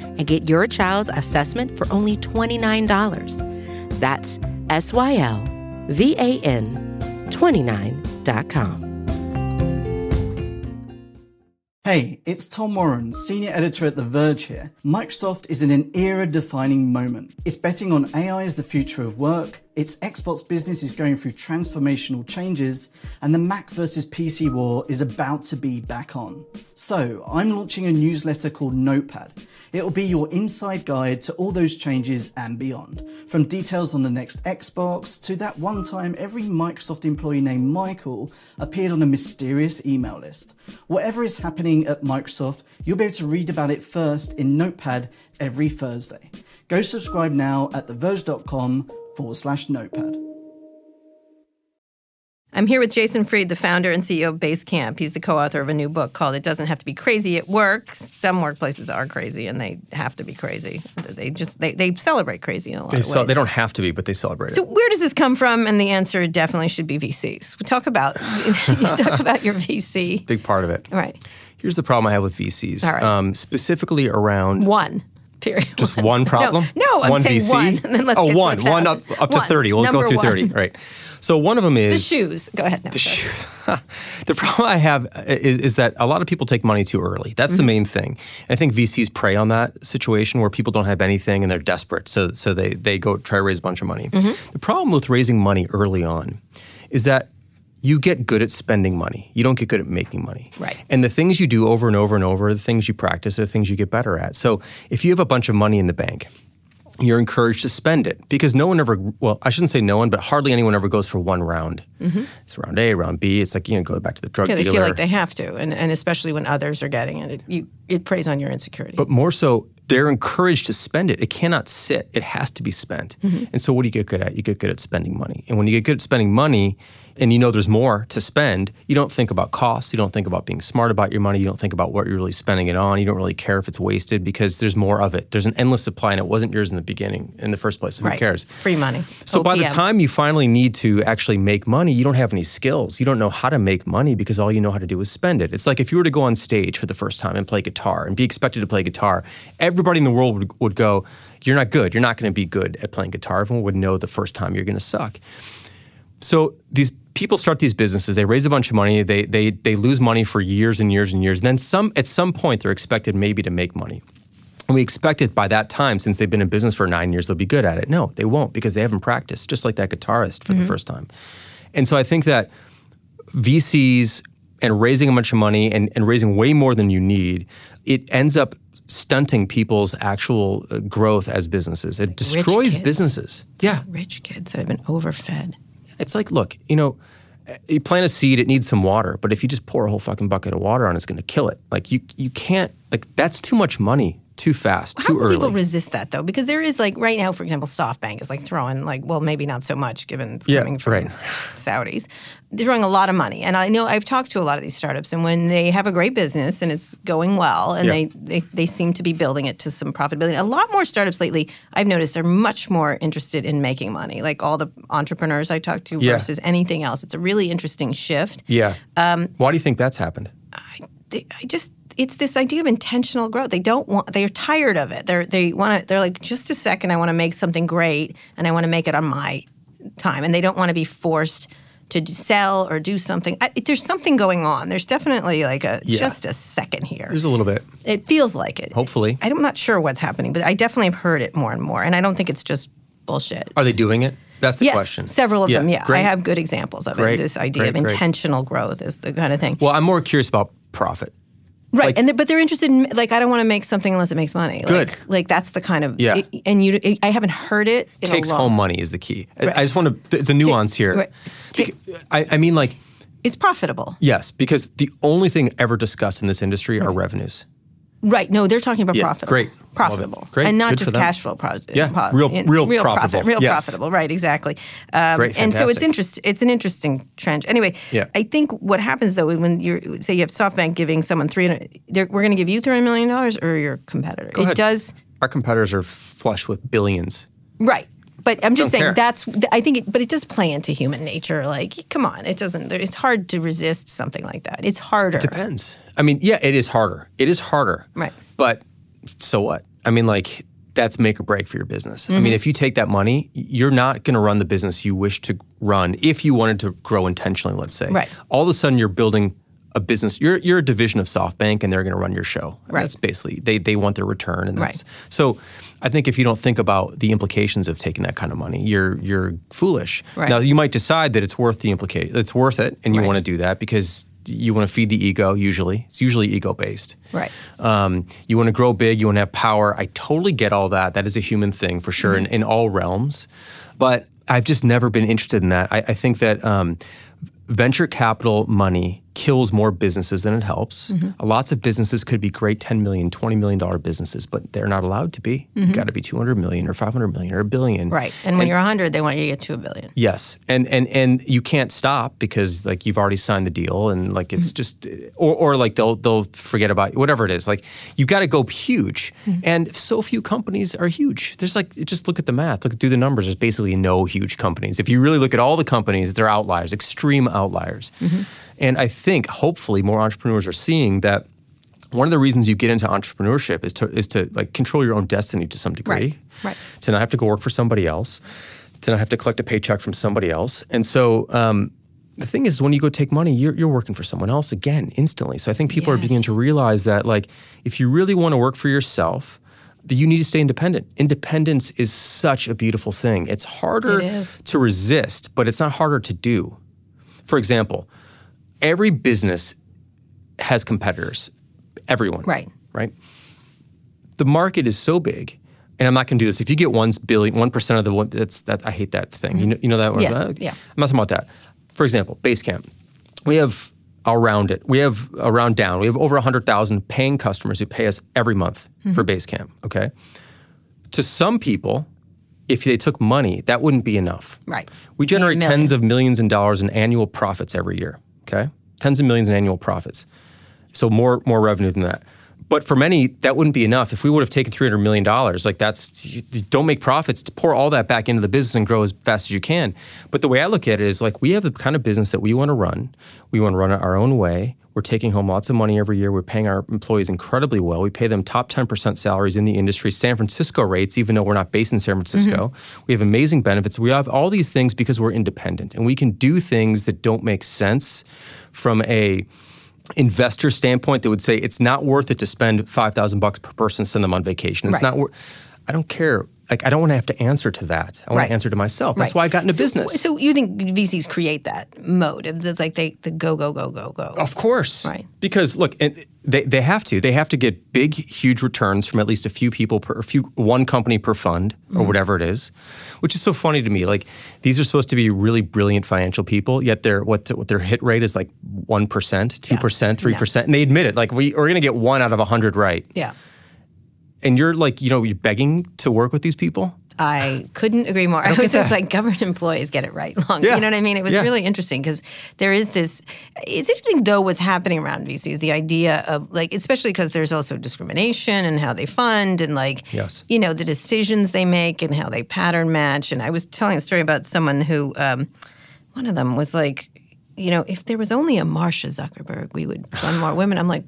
and get your child's assessment for only $29. That's S Y L V A N 29.com. Hey, it's Tom Warren, senior editor at The Verge here. Microsoft is in an era defining moment. It's betting on AI as the future of work, its Xbox business is going through transformational changes, and the Mac versus PC war is about to be back on. So, I'm launching a newsletter called Notepad. It'll be your inside guide to all those changes and beyond. From details on the next Xbox to that one time every Microsoft employee named Michael appeared on a mysterious email list. Whatever is happening at Microsoft, you'll be able to read about it first in Notepad every Thursday. Go subscribe now at theverge.com forward slash notepad. I'm here with Jason Fried, the founder and CEO of Basecamp. He's the co-author of a new book called "It Doesn't Have to Be Crazy at Work." Some workplaces are crazy, and they have to be crazy. They just they, they celebrate crazy in a lot They, of ce- ways. they don't have to be, but they celebrate so it. So where does this come from? And the answer definitely should be VCs. We talk about talk about your VC. Big part of it. All right, Here's the problem I have with VCs, All right. um, specifically around one. Period. just one problem. No, no I'm one saying VC. one. And then let's oh, get to one, one up up to One. thirty. We'll Number go through one. thirty. Right. So one of them is. The shoes. Go ahead now. the shoes. the problem I have is, is that a lot of people take money too early. That's Mm-hmm. the main thing. I think VCs prey on that situation where people don't have anything and they're desperate, so so they they go try to raise a bunch of money. Mm-hmm. The problem with raising money early on is that you get good at spending money. You don't get good at making money. Right. And the things you do over and over and over, the things you practice, are the things you get better at. So if you have a bunch of money in the bank, you're encouraged to spend it because no one ever well i shouldn't say no one but hardly anyone ever goes for one round it's round a round b it's like you know go back to the drug Mm-hmm. Yeah, they dealer feel like they have to, and, and especially when others are getting it, it, you, it preys on your insecurity. but more so they're encouraged to spend it it cannot sit it has to be spent Mm-hmm. and so what do you get good at you get good at spending money and when you get good at spending money and you know there's more to spend you don't think about costs you don't think about being smart about your money you don't think about what you're really spending it on you don't really care if it's wasted because there's more of it there's an endless supply and it wasn't yours in the beginning in the first place so right. who cares Free money. So oh, by the time you finally need to actually make money, you don't have any skills. You don't know how to make money because all you know how to do is spend it. It's like if you were to go on stage for the first time and play guitar and be expected to play guitar, everybody in the world would, would go, "You're not good. You're not going to be good at playing guitar." Everyone would know the first time you're going to suck. So these people start these businesses, they raise a bunch of money, they they they lose money for years and years and years. And then some at some point they're expected maybe to make money. And we expect it by that time, since they've been in business for nine years, they'll be good at it. No, they won't because they haven't practiced, just like that guitarist for the first time. And so I think that VCs and raising a bunch of money and, and raising way more than you need, it ends up stunting people's actual uh, growth as businesses. It destroys businesses. Yeah. Rich kids that have been overfed. It's like, look, you know, you plant a seed, it needs some water, but if you just pour a whole fucking bucket of water on it, it's going to kill it. Like you, you can't. Like that's too much money, too fast, How too early. people resist that though? Because there is like right now, for example, SoftBank is like throwing like well, maybe not so much given it's Yeah, coming from right. Saudis. They're throwing a lot of money, and I know I've talked to a lot of these startups, and when they have a great business and it's going well, and Yeah. they, they they seem to be building it to some profitability. A lot more startups lately, I've noticed, are much more interested in making money. Like all the entrepreneurs I talk to Yeah. versus anything else. It's a really interesting shift. yeah. Um, Why do you think that's happened? they, I just it's this idea of intentional growth. They don't want they're tired of it. They're they want to they're like just a second I want to make something great and I want to make it on my time and they don't want to be forced to sell or do something. I, there's something going on. There's definitely like a Yeah. just a second here. There's a little bit. It feels like it. Hopefully. I'm not sure what's happening, but I definitely have heard it more and more and I don't think it's just bullshit. Are they doing it? That's the yes, question. several of them. Yeah, Great. I have good examples of Great, it. This idea great, of intentional growth is the kind of thing. Well, I'm more curious about profit. Right, Like- and they're, but they're interested in like I don't want to make something unless it makes money. Good. like, like that's the kind of Yeah. it- and you it, I haven't heard it. Takes home money is the key. I- I just want to. There's a nuance here. right. Take- I, I mean, like, It's profitable, yes, because the only thing ever discussed in this industry are revenues. Right? No, they're talking about Yeah, profitable. great. Profitable, Great. and not Good just cash flow. Pro- Yeah, pro- real- real real profitable. profit, real Yes. profitable. Right, exactly. Um, Great, and so it's interest. It's an interesting trend. Anyway, Yeah. I think what happens though when you say you have SoftBank giving someone three hundred, we're going to give you three hundred million dollars or your competitor. it ahead. does Our competitors are flush with billions. right. But I'm just Don't saying care. that's. I think, it, but it does play into human nature. Like, come on, it doesn't. It's hard to resist something like that. It's harder. It Depends. I mean, yeah, it is harder. It is harder. Right. But so what? I mean, like that's make or break for your business. I Mm-hmm. mean, if you take that money, you're not going to run the business you wish to run if you wanted to grow intentionally. Let's say. Right. All of a sudden, you're building a business. You're you're a division of SoftBank, and they're going to run your show. Right. That's basically they they want their return, and that's Right. so. I think if you don't think about the implications of taking that kind of money, you're you're foolish. Right. Now you might decide that it's worth the implication. It's worth it, and you Right. want to do that because you want to feed the ego. Usually, it's usually ego based. Right. Um, you want to grow big. You want to have power. I totally get all that. That is a human thing for sure in, in all realms. But I've just never been interested in that. I, I think that um, venture capital money kills more businesses than it helps. Mm-hmm. Lots of businesses could be great 10 million, 20 million dollar businesses, but they're not allowed to be. You got to be 200 million or 500 million or a billion. Mm-hmm. Right. And when you're 100, they want you to get to a billion. Yes, and and and you can't stop because like you've already signed the deal, and like it's just, or or like they'll they'll forget about whatever it is. Like you got to go huge, and so few companies are huge. There's like just look at the math, look do the numbers. There's basically no huge companies. If you really look at all the companies, they're outliers, extreme outliers. And I think hopefully more entrepreneurs are seeing that. One of the reasons you get into entrepreneurship is to is to like control your own destiny to some degree Right, right. to not have to go work for somebody else, to not have to collect a paycheck from somebody else. And so um, the thing is, when you go take money, you're, you're working for someone else again instantly. So I think people are beginning to realize that, like, if you really want to work for yourself, that you need to stay independent. Independence is such a beautiful thing. It's harder It to resist, but it's not harder to do. For example, every business has competitors. Everyone. Right. Right the market is so big, and I'm not going to do this. If you get one billion, one percent of the one, that's that. I hate that thing. You know, you know that. word? Yes, Uh, yeah. I'm not talking about that. For example, Basecamp. We have around it. We have around down. We have over hundred thousand paying customers who pay us every month Mm-hmm. for Basecamp. Okay. To some people, if they took money, that wouldn't be enough. Right. We generate tens of millions in dollars in annual profits every year. Okay, tens of millions in annual profits. So more more revenue than that. But for many, that wouldn't be enough. If we would have taken three hundred million dollars, like that's you don't make profits. to Pour all that back into the business and grow as fast as you can. But the way I look at it is like we have the kind of business that we want to run. We want to run it our own way. We're taking home lots of money every year. We're paying our employees incredibly well. We pay them top 10% salaries in the industry, San Francisco rates, even though we're not based in San Francisco. Mm-hmm. We have amazing benefits. We have all these things because we're independent and we can do things that don't make sense from a investor standpoint that would say it's not worth it to spend 5000 bucks per person send them on vacation. It's Right. not worth I don't care. Like I don't want to have to answer to that. I want Right. to answer to myself. That's Right. why I got into So- business. So you think VCs create that mode? It's like they the go go go go go. Of course. Right. Because look, and they, they have to. They have to get big, huge returns from at least a few people per a few one company per fund Mm-hmm. or whatever it is. Which is so funny to me. Like these are supposed to be really brilliant financial people, yet their what what their hit rate is like one percent, two percent, three percent. And they admit it. Like we are gonna get one out of a hundred right. Yeah. And you're like, you know, you're begging to work with these people. I couldn't agree more. I, was just like, government employees get it right long. Yeah. You know what I mean? It was Yeah. really interesting because there is this. It's interesting though what's happening around VCs. The idea of like, especially because there's also discrimination and how they fund and like, Yes. you know, the decisions they make and how they pattern match. And I was telling a story about someone who, um, one of them was like, you know, if there was only a Marsha Zuckerberg, we would fund more women. I'm like.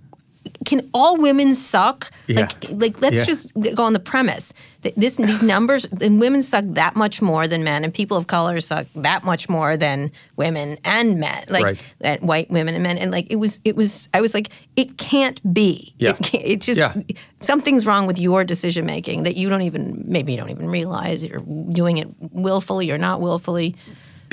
Can all women suck? Yeah. Like, like let's Yeah. just go on the premise that this these numbers and women suck that much more than men and people of color suck that much more than women and men like Right. white women and men and like it was it was I was like it can't be Yeah. it, can't, it just Yeah. something's wrong with your decision making that you don't even maybe you don't even realize you're doing it willfully or not willfully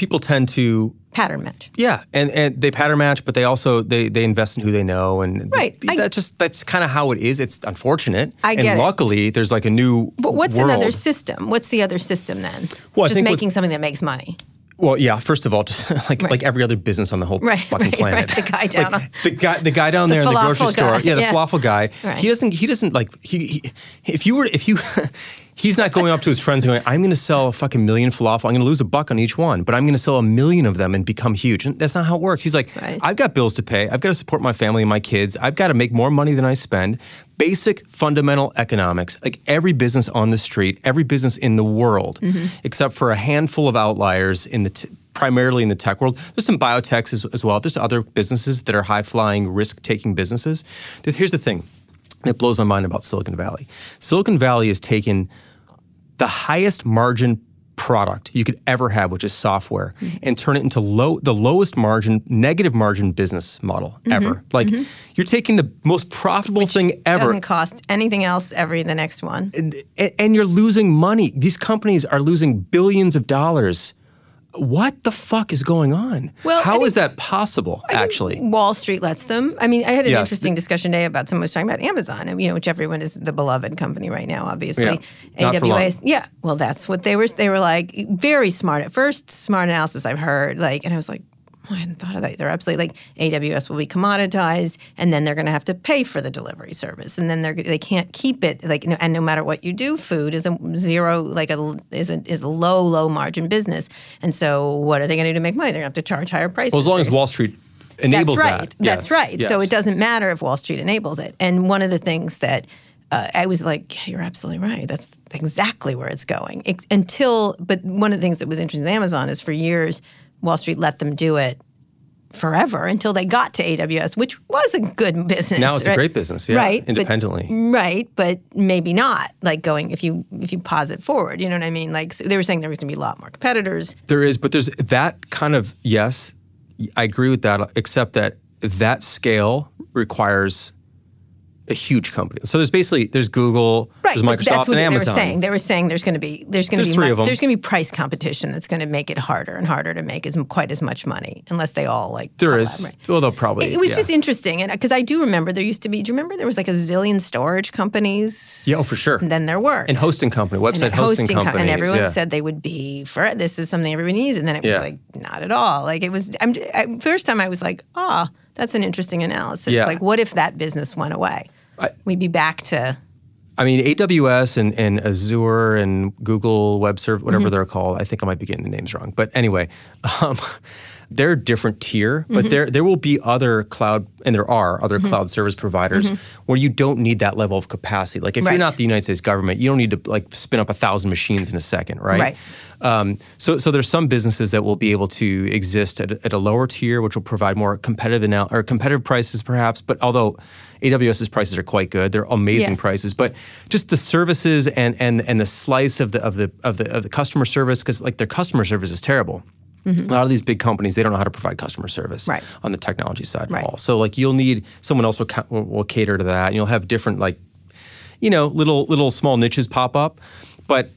People tend to pattern match Yeah, and, and they pattern match, but they also they they invest in who they know, and Right, I- that just that's kind of how it is. It's unfortunate, I and get it. luckily there's like a new. but what's world. another system what's the other system then Well, just making something that makes money Well, yeah. First of all, just like Right. like every other business on the whole Right, fucking right, planet. The guy down Like, the guy, the guy down The there in the grocery falafel store. Yeah, the yeah. falafel guy. Right. He doesn't. He doesn't like. He, he if you were if you. He's not going up to his friends and going, I'm going to sell a fucking million falafel. I'm going to lose a buck on each one, but I'm going to sell a million of them and become huge. And that's not how it works. He's like, Right. I've got bills to pay. I've got to support my family and my kids. I've got to make more money than I spend. Basic fundamental economics. Like every business on the street, every business in the world, mm-hmm. except for a handful of outliers in the t- primarily in the tech world. There's some biotechs as, as well. There's other businesses that are high flying, risk taking businesses. Here's the thing that blows my mind about Silicon Valley. Silicon Valley has taken the highest margin product you could ever have, which is software, Mm-hmm. and turn it into low the lowest margin, negative margin business model Mm-hmm. ever. Like you're taking the most profitable thing ever. Doesn't cost anything else every the next one. and, and you're losing money. These companies are losing billions of dollars. What the fuck is going on? Well, how I is that possible? Actually, Wall Street lets them. I mean, I had an Yes. interesting discussion today about someone was talking about Amazon, and, you know, which everyone is the beloved company right now, obviously. Yeah. Not for long. AWS. Yeah. Well, that's what they were. They were like very smart at first. Smart analysis I've heard. Like, and I was like. "Oh, I hadn't thought of that. They're absolutely like AWS will be commoditized, and then they're going to have to pay for the delivery service, and then they're they can't keep it like. And no matter what you do, food is a zero like a is a is a low low margin business, and so what are they going to do to make money? They're going to have to charge higher prices. well, as long as Wall Street enables that's right. that. That's Yes. right. So it doesn't matter if Wall Street enables it. And one of the things that uh, I was like, yeah, you're absolutely right. That's exactly where it's going. Ex- until, but one of the things that was interesting with Amazon is for years, Wall Street let them do it forever until they got to AWS, which was a good business. Now it's a great business, yeah, right? but- independently. right, but maybe not. Like going if you if you pause it forward, you know what I mean? Like so they were saying there was going to be a lot more competitors. There is, but there's that kind of yes, I agree with that. Except that that scale requires a huge company. So there's basically there's Google, Right, there's Microsoft, that's what and they Amazon. were saying. They were saying there's going to be there's going to be three of 'em. there's going to be price competition that's going to make it harder and harder to make as quite as much money unless they all like There is. Well, they'll probably. It, it was yeah. just interesting, and because I do remember there used to be. Do you remember there was like a zillion storage companies? Yeah, oh, for sure. And then there were and hosting company, website and hosting, co- companies. and everyone yeah. said they would be for this is something everybody needs, and then it was Yeah. like not at all. Like it was. I'm, I, first time I was like, ah, that's an interesting analysis. Like, what if that business went away? I- We'd be back to I mean, AWS and, and Azure and Google Web Service, whatever Mm-hmm. they're called. I think I might be getting the names wrong. But anyway, um, they're a different tier. Mm-hmm. But there there will be other cloud, and there are other cloud service providers where you don't need that level of capacity. Like if Mm-hmm. Right. you're not the United States government, you don't need to like spin up a thousand machines in a second, right? Right. Um, so, so there's some businesses that will be able to exist at, a- at a lower tier, which will provide more competitive anal- or competitive prices, perhaps. But although AWS's prices are quite good, they're amazing Yes. prices. But just the services and and and the slice of the of the of the of the customer service, because like their customer service is terrible. A lot of these big companies, they don't know how to provide customer service Mm-hmm. Right. on the technology side Right. at all. So like you'll need someone else will, ca- will, will cater to that. And you'll have different like, you know, little little small niches pop up, but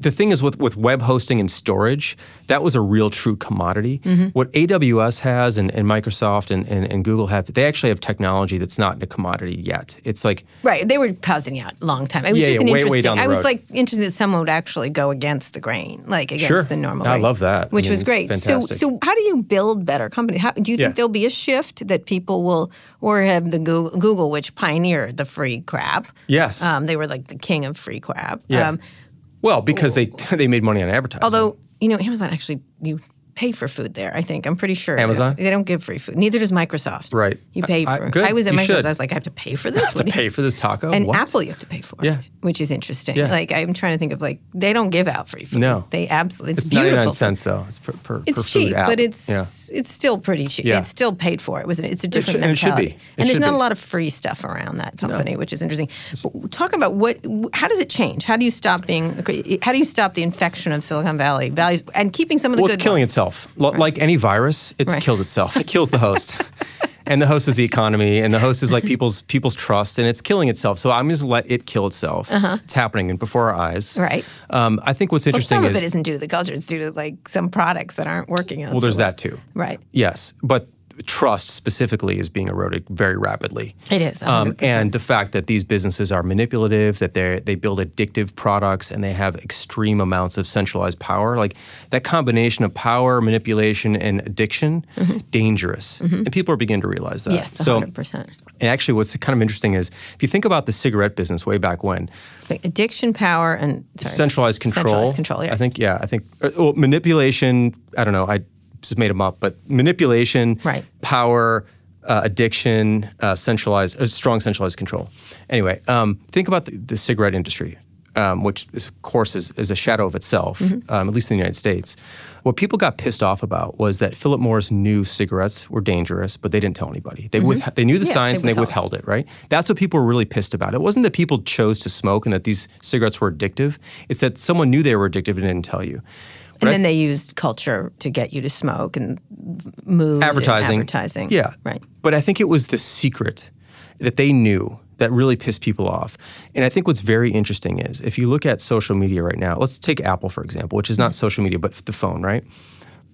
the thing is with, with web hosting and storage, that was a real true commodity. Mm-hmm. What AWS has and, and Microsoft and, and, and Google have, they actually have technology that's not a commodity yet. It's like, Right, they were pausing out a long time. It was Yeah, just yeah, an way, way interesting. the I was like interested that someone would actually go against the grain, like against Sure. the normal. I love that. I which mean, was great. fantastic. So, so how do you build better companies? How, do you think Yeah. there'll be a shift that people will, or have the Google, Google which pioneered the free crap? Yes. um, they were like the king of free crap. Yeah. Um, well, because they oh. they made money on advertising. although you know, Amazon actually you pay for food there. I think I'm pretty sure. Amazon? they don't give free food. Neither does Microsoft. Right. You pay I- I- for. good. I was at You Microsoft. should. I was like, I have to pay for this. to What do you- pay for this taco. And What? Apple, you have to pay for. Yeah. which is interesting. Yeah. Like I'm trying to think of like they don't give out free food. No. they absolutely. It's, It's beautiful. 99 cents though. It's per, per, It's per cheap, but it's yeah. it's still pretty cheap. Yeah. It's still paid for. It was it's a different should- and it should be. It and there's not be. a lot of free stuff around that company, which is interesting. But talk about what how does it change? How do you stop being how do you stop the infection of Silicon Valley values and keeping some of the well, good it's killing ones? itself. L- Like any virus, it Right. kills itself. It kills the host. and the host is the economy, and the host is like people's people's trust, and it's killing itself. So I'm just let it kill itself. It's happening before our eyes. Uh-huh. Right. Um, I think what's Well, interesting some is of it isn't due to the culture; it's due to like some products that aren't working. well, there's that too. Right. Yes, but trust specifically is being eroded very rapidly. It is, Um, and the fact that these businesses are manipulative, that they they build addictive products, and they have extreme amounts of centralized power, like that combination of power, manipulation, and addiction, dangerous. And people are beginning to realize that. Mm-hmm. Yes, so, 100%. and actually, what's kind of interesting is if you think about the cigarette business way back when, Like addiction, power, and sorry, centralized control. Centralized control, yeah. I think, yeah, I think, uh, well, manipulation, I don't know, I just made them up, but manipulation, Right. power, uh, addiction, uh, centralized, uh, strong centralized control. Anyway, um, think about the, the cigarette industry, um, which, is, of course, is, is a shadow of itself, Mm-hmm. um, at least in the United States. What people got pissed off about was that Philip Morris knew cigarettes were dangerous, but they didn't tell anybody. They, with, they knew the Mm-hmm. Yes, science they and they withheld it, right? That's what people were really pissed about. It wasn't that people chose to smoke and that these cigarettes were addictive. It's that someone knew they were addictive and didn't tell you. And I- then they used culture to get you to smoke and and Advertising. advertising. Yeah. right. But I think it was the secret that they knew that really pissed people off. And I think what's very interesting is if you look at social media right now, let's take Apple, for example, which is not social media, but the phone, right?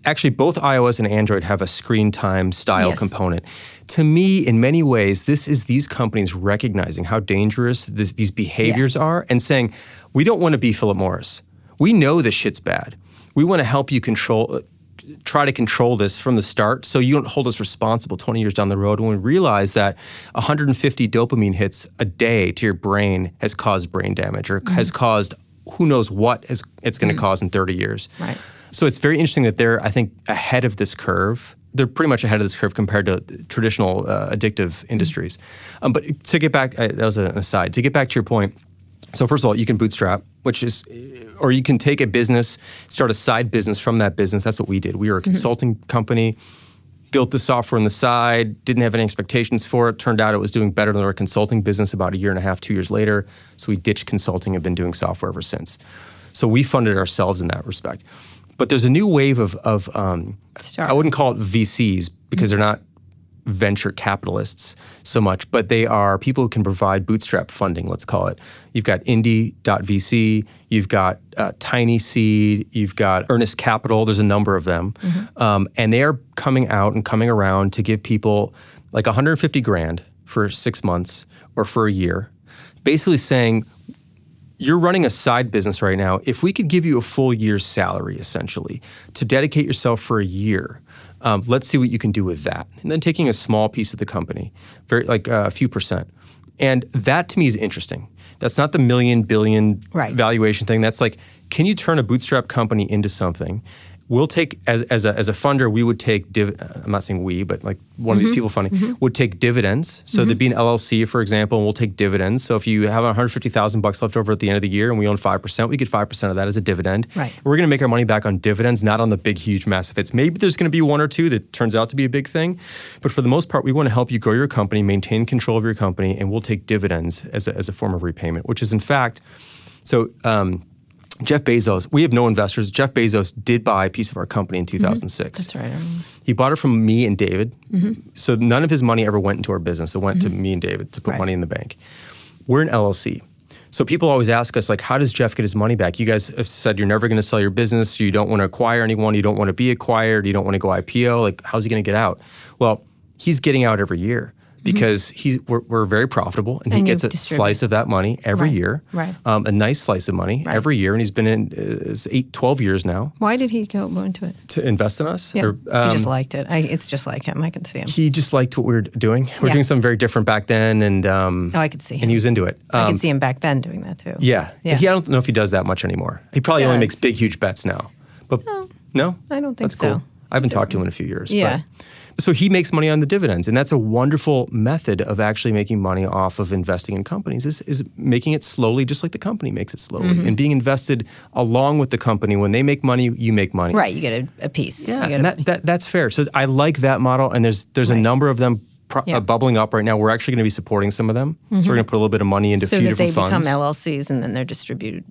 Actually, both iOS and Android have a screen time style Yes. component. To me, in many ways, this is these companies recognizing how dangerous this, these behaviors Yes. are and saying, we don't want to be Philip Morris. We know this shit's bad. We want to help you control, try to control this from the start so you don't hold us responsible 20 years down the road when we realize that 150 dopamine hits a day to your brain has caused brain damage or has caused who knows what is, it's going to cause in 30 years. Right. So it's very interesting that they're, I think, ahead of this curve. They're pretty much ahead of this curve compared to traditional uh, addictive industries. Um, but to get back, uh, that was an aside. To get back to your point, so first of all, you can bootstrap, which is, or you can take a business, start a side business from that business. That's what we did. We were a consulting company, built the software on the side, didn't have any expectations for it. Turned out it was doing better than our consulting business about a year and a half, two years later. So we ditched consulting and been doing software ever since. So we funded ourselves in that respect. But there's a new wave of, of um, I wouldn't call it VCs because they're not venture capitalists so much, but they are people who can provide bootstrap funding, let's call it. You've got indie.vc, you've got uh, Tiny Seed, you've got Earnest Capital, there's a number of them. Um, and they are coming out and coming around to give people like 150 grand for six months or for a year, basically saying, you're running a side business right now. If we could give you a full year's salary, essentially, to dedicate yourself for a year, um, let's see what you can do with that. And then taking a small piece of the company, very like uh, a few percent, and that to me is interesting. That's not the million billion Right. valuation thing. That's like, can you turn a bootstrap company into something? We'll take as, as a as a funder, we would take. Div- I'm not saying we, but like one of these mm-hmm. people funding mm-hmm. would take dividends. So there'd mm-hmm. be an LLC, for example, and we'll take dividends. So if you have 150,000 bucks left over at the end of the year, and we own five percent, we get five percent of that as a dividend. Right. We're going to make our money back on dividends, not on the big, huge, massive hits. Maybe there's going to be one or two that turns out to be a big thing, but for the most part, we want to help you grow your company, maintain control of your company, and we'll take dividends as a, as a form of repayment, which is in fact, so. Um, Jeff Bezos, we have no investors. Jeff Bezos did buy a piece of our company in mm-hmm. 2006. That's right. He bought it from me and David. Mm-hmm. So none of his money ever went into our business. It went to mm-hmm. me and David to put Right. money in the bank. We're an LLC. So people always ask us, like, how does Jeff get his money back? You guys have said you're never going to sell your business. You don't want to acquire anyone. You don't want to be acquired. You don't want to go IPO. Like, how's he going to get out? Well, he's getting out every year because he's we're, we're very profitable and, he And you gets a slice of that money every Right. year. Right. Um, a nice slice of money Right. every year. And he's been in uh, eight, 12 years now Why did he go into it? to invest in us. Yeah, Or, he just um, liked it. I, it's just like him. I can see him. he just liked what we were doing. We are Yeah. doing something very different back then, and um, Oh, I could see him. and he was into it. I Um, could see him back then doing that too. yeah. Yeah. He, I don't know if he does that much anymore. He probably only makes big, huge bets now. But no, I don't think that's cool. I haven't talked to him in a few years. Yeah. But, so he makes money on the dividends, and that's a wonderful method of actually making money off of investing in companies. Is, is making it slowly, just like the company makes it slowly, Mm-hmm. and being invested along with the company. When they make money, you make money. Right. You get a, a piece. Yeah, and a- that, that that's fair. So I like that model, and there's there's a number of them pro- Yeah. uh, bubbling up right now. We're actually going to be supporting some of them. So we're going to put a little bit of money into so a few that they different become. LLCs and then they're distributed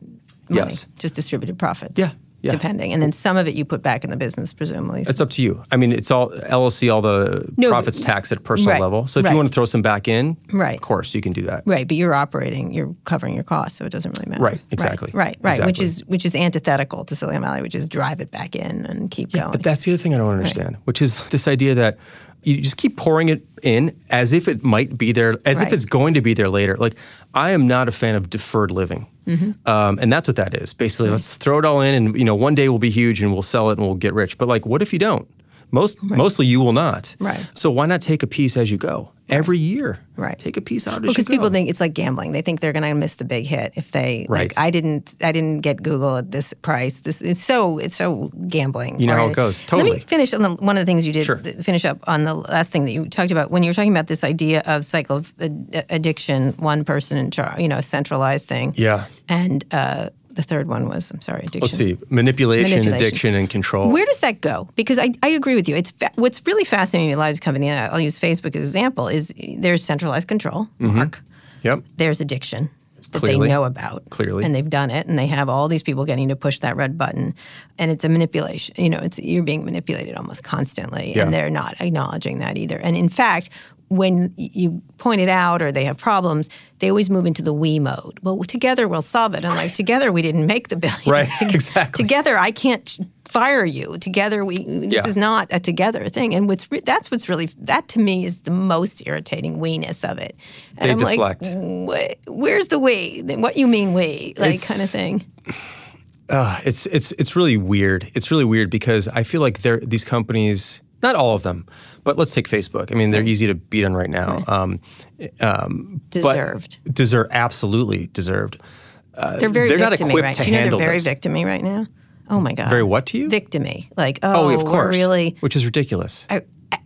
money, Yes. just distributed profits. Yeah, yeah. Depending. And then some of it you put back in the business, presumably. It's up to you. I mean, it's all LLC, all the No, profits but- taxed at a personal right, level. So if right. you want to throw some back in, Right. of course you can do that. Right, but you're operating, you're covering your costs, so it doesn't really matter. Right, exactly. Right, right, right. Which is which is antithetical to Silicon Valley, which is drive it back in and keep going. But that's the other thing I don't understand, which is this idea that you just keep pouring it in as if it might be there, as Right. if it's going to be there later. Like I am not a fan of deferred living, Mm-hmm. um, and that's what that is. Basically, let's throw it all in, and you know, one day we'll be huge and we'll sell it and we'll get rich. But like, what if you don't? Most mostly you will not. Right. So why not take a piece as you go every year? Right. Take a piece out because go. people think it's like gambling. They think they're going to miss the big hit if they Right. like. I didn't. I didn't get Google at this price. This is so it's so gambling. You know how it goes. Totally. Let me finish on the, one of the things you did. Sure. th- Finish up on the last thing that you talked about when you were talking about this idea of cycle of ad- addiction, one person in charge, you know, a centralized thing. Yeah. And uh, the third one was I'm sorry, addiction. Let's see, manipulation, Manipulation. addiction, and control. Where does that go? Because I, I agree with you. It's fa- what's really fascinating with Lives Company. And I'll use Facebook as an example. Is there's centralized control, mm-hmm. Mark. Yep. There's addiction that Clearly. they know about, Clearly. and they've done it, and they have all these people getting to push that red button, and it's a manipulation. You know, it's you're being manipulated almost constantly, Yeah. and they're not acknowledging that either. And in fact. When you point it out or they have problems, they always move into the we mode. Well, together we'll solve it. And like together we didn't make the billions. Right, exactly. Together I can't fire you. Together we. This Yeah. is not a together thing. And what's re- that's what's really that to me is the most irritating we-ness of it. And They I'm deflect. like, "Wh- where's the we? What you mean we? Like It's- kind of thing. Uh, it's it's it's really weird. It's really weird because I feel like these companies, not all of them, but let's take Facebook. I mean, they're easy to beat on right now. Um, um, Deserved. deserve absolutely deserved. They're very they're not equipped right? to Do you know handle they're very this. victimy right now? Oh my god. Very what to you? Victimy. Like oh, oh, of course. really. which is ridiculous. I,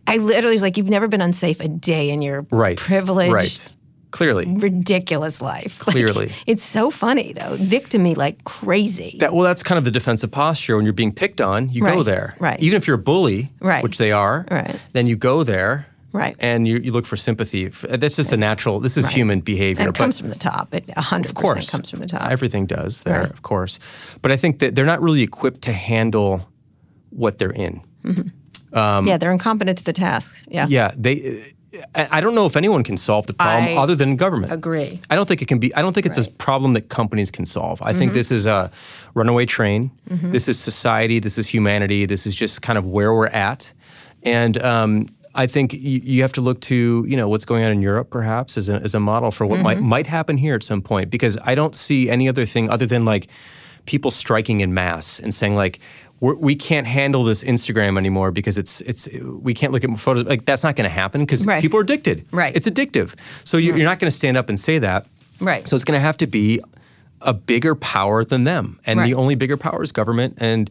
I literally was like, you've never been unsafe a day in your right. privileged. Right. Clearly. ridiculous life. Like, Clearly. it's so funny though. Victimy like crazy. That well, that's kind of the defensive posture. When you're being picked on, you go there. right. Even if you're a bully, Right. which they are, Right. then you go there. Right. And you, you look for sympathy. That's just a natural. This is human behavior. and it comes from the top. It 100% Of course, comes from the top. Everything does there, Right. of course. But I think that they're not really equipped to handle what they're in. Mm-hmm. Um, yeah, they're incompetent to the task. Yeah. Yeah, they. I don't know if anyone can solve the problem I other than government. agree. I don't think it can be. I don't think it's a problem that companies can solve. I Mm-hmm. think this is a runaway train. This is society. This is humanity. This is just kind of where we're at, and. Um, I think you, you have to look to you know what's going on in Europe perhaps as a, as a model for what Mm-hmm. might might happen here at some point because I don't see any other thing other than like people striking in mass and saying like we're, we can't handle this Instagram anymore because it's it's we can't look at photos like that's not going to happen because Right. people are addicted Right. it's addictive so you, mm-hmm. you're not going to stand up and say that Right. so it's going to have to be a bigger power than them and Right. the only bigger power is government and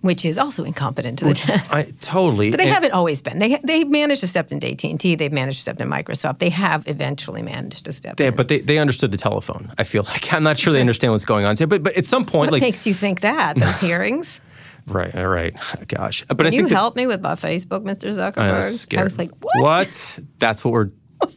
Which is also incompetent to the task. I totally But they and- haven't always been. They they've managed to step into AT and T. They've managed to step into Microsoft. They have eventually managed to step they, in. but they, they understood the telephone. I feel like I'm not sure they understand what's going on. But but at some point, what like makes you think that those hearings? Right, all right, gosh. But Can you think that- help me with my Facebook, Mr. Zuckerberg? I was scared. I was like, what? What? That's what we're.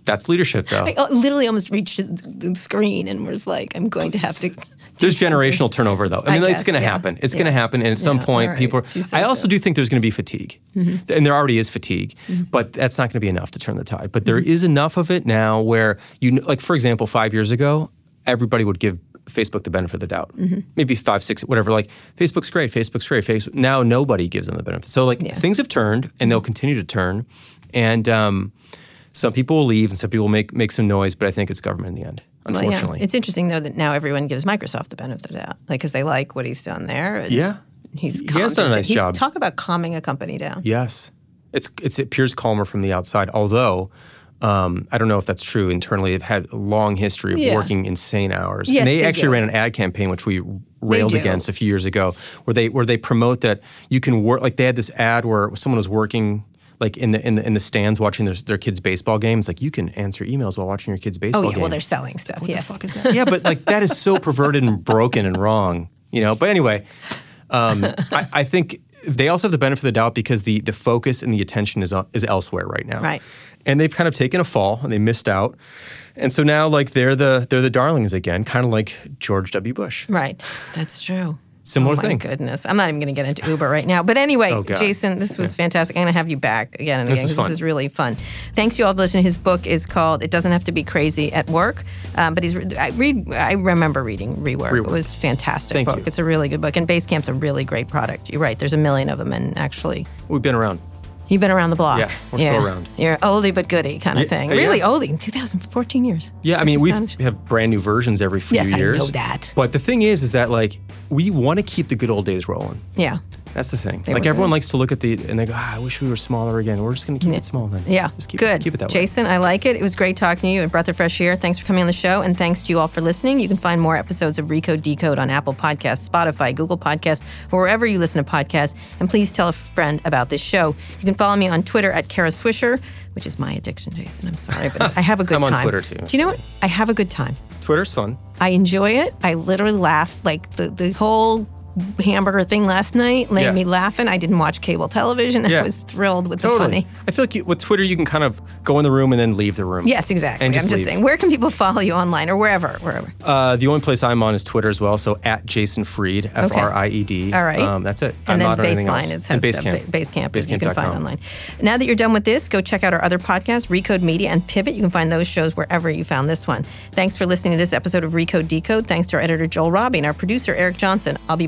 That's leadership, though. I uh, literally almost reached the screen and was like, I'm going to have to. There's generational turnover, though. I mean, I it's going to yeah. happen. It's Yeah. going to happen, and at some Yeah, point, all right. people. You say I also so. Mm-hmm. do think there's going to be fatigue, and there already is fatigue, but that's not going to be enough to turn the tide. But there Mm-hmm. is enough of it now where you, like, for example, five years ago, everybody would give Facebook the benefit of the doubt. Mm-hmm. Maybe five, six, whatever. Like, Facebook's great. Facebook's great. Facebook. Now nobody gives them the benefit. So like, Yeah. things have turned, and they'll continue to turn, and. Um, some people will leave and some people will make, make some noise, but I think it's government in the end, Well, yeah. unfortunately. It's interesting though that now everyone gives Microsoft the benefit of the doubt, like because they like what he's done there. yeah. he's He has done a nice he's- job. Talk about calming a company down. Yes, it's it's it appears calmer from the outside. Although um, I don't know if that's true internally. They've had a long history of Yeah. working insane hours. Yes, and they, they actually do. ran an ad campaign which we railed against a few years ago, where they where they promote that you can work. Like they had this ad where someone was working. Like in the in the in the stands watching their, their kids' baseball games, like you can answer emails while watching your kids' baseball Oh yeah, game. well they're selling stuff. yes. fuck is that? yeah, but like that is so perverted and broken and wrong, you know. But anyway, um, I, I think they also have the benefit of the doubt because the the focus and the attention is on, is elsewhere right now. Right. And they've kind of taken a fall and they missed out, and so now like they're the they're the darlings again, kind of like George W. Bush. Right. That's true. Similar oh, my thing. goodness. I'm not even going to get into Uber right now. But anyway, Oh, Jason, this was fantastic. I'm going to have you back again and This again is 'cause fun. this is really fun. Thanks you all for listening. His book is called "It Doesn't Have to Be Crazy at Work," um, but he's I read. I remember reading Rework. It was a fantastic Thank book. you. It's a really good book, and Basecamp's a really great product. You're right. There's a million of them, and actually, We've been around. You've been around the block. Yeah, we're still around. You're oldie but goodie kind of Yeah, thing. yeah. Really oldie. 2014 years. Yeah, I mean, we have brand new versions every few Yes, I years. know that. But the thing is, is that like we want to keep the good old days rolling. Yeah. That's the thing. They like everyone good. likes to look at the and they go, ah, I wish we were smaller again. We're just going to keep it small then. Yeah, just keep good. It, keep it that way. Jason, I like it. It was great talking to you. A breath of fresh air. Thanks for coming on the show, and thanks to you all for listening. You can find more episodes of Recode Decode on Apple Podcasts, Spotify, Google Podcasts, or wherever you listen to podcasts. And please tell a friend about this show. You can follow me on Twitter at Kara Swisher, which is my addiction, Jason. I'm sorry, but I have a good I'm on time. Twitter, too. Do you know what? I have a good time. Twitter's fun. I enjoy it. I literally laugh. Like the the whole hamburger thing last night made Yeah. me laughing. I didn't watch cable television. Yeah. I was thrilled with the funny. I feel like you, with Twitter, you can kind of go in the room and then leave the room. Yes, exactly. And I'm just just leave. saying, where can people follow you online or wherever, wherever? Uh, the only place I'm on is Twitter as well. So at Jason Fried, F R I E D. All right. Um, that's it. I'm And then anything else. Baseline is and has Basecamp. Basecamp. Basecamp is you can find online. Now that you're done with this, go check out our other podcasts, Recode Media and Pivot. You can find those shows wherever you found this one. Thanks for listening to this episode of Recode Decode. Thanks to our editor Joel Robbie and our producer Eric Johnson. I'll be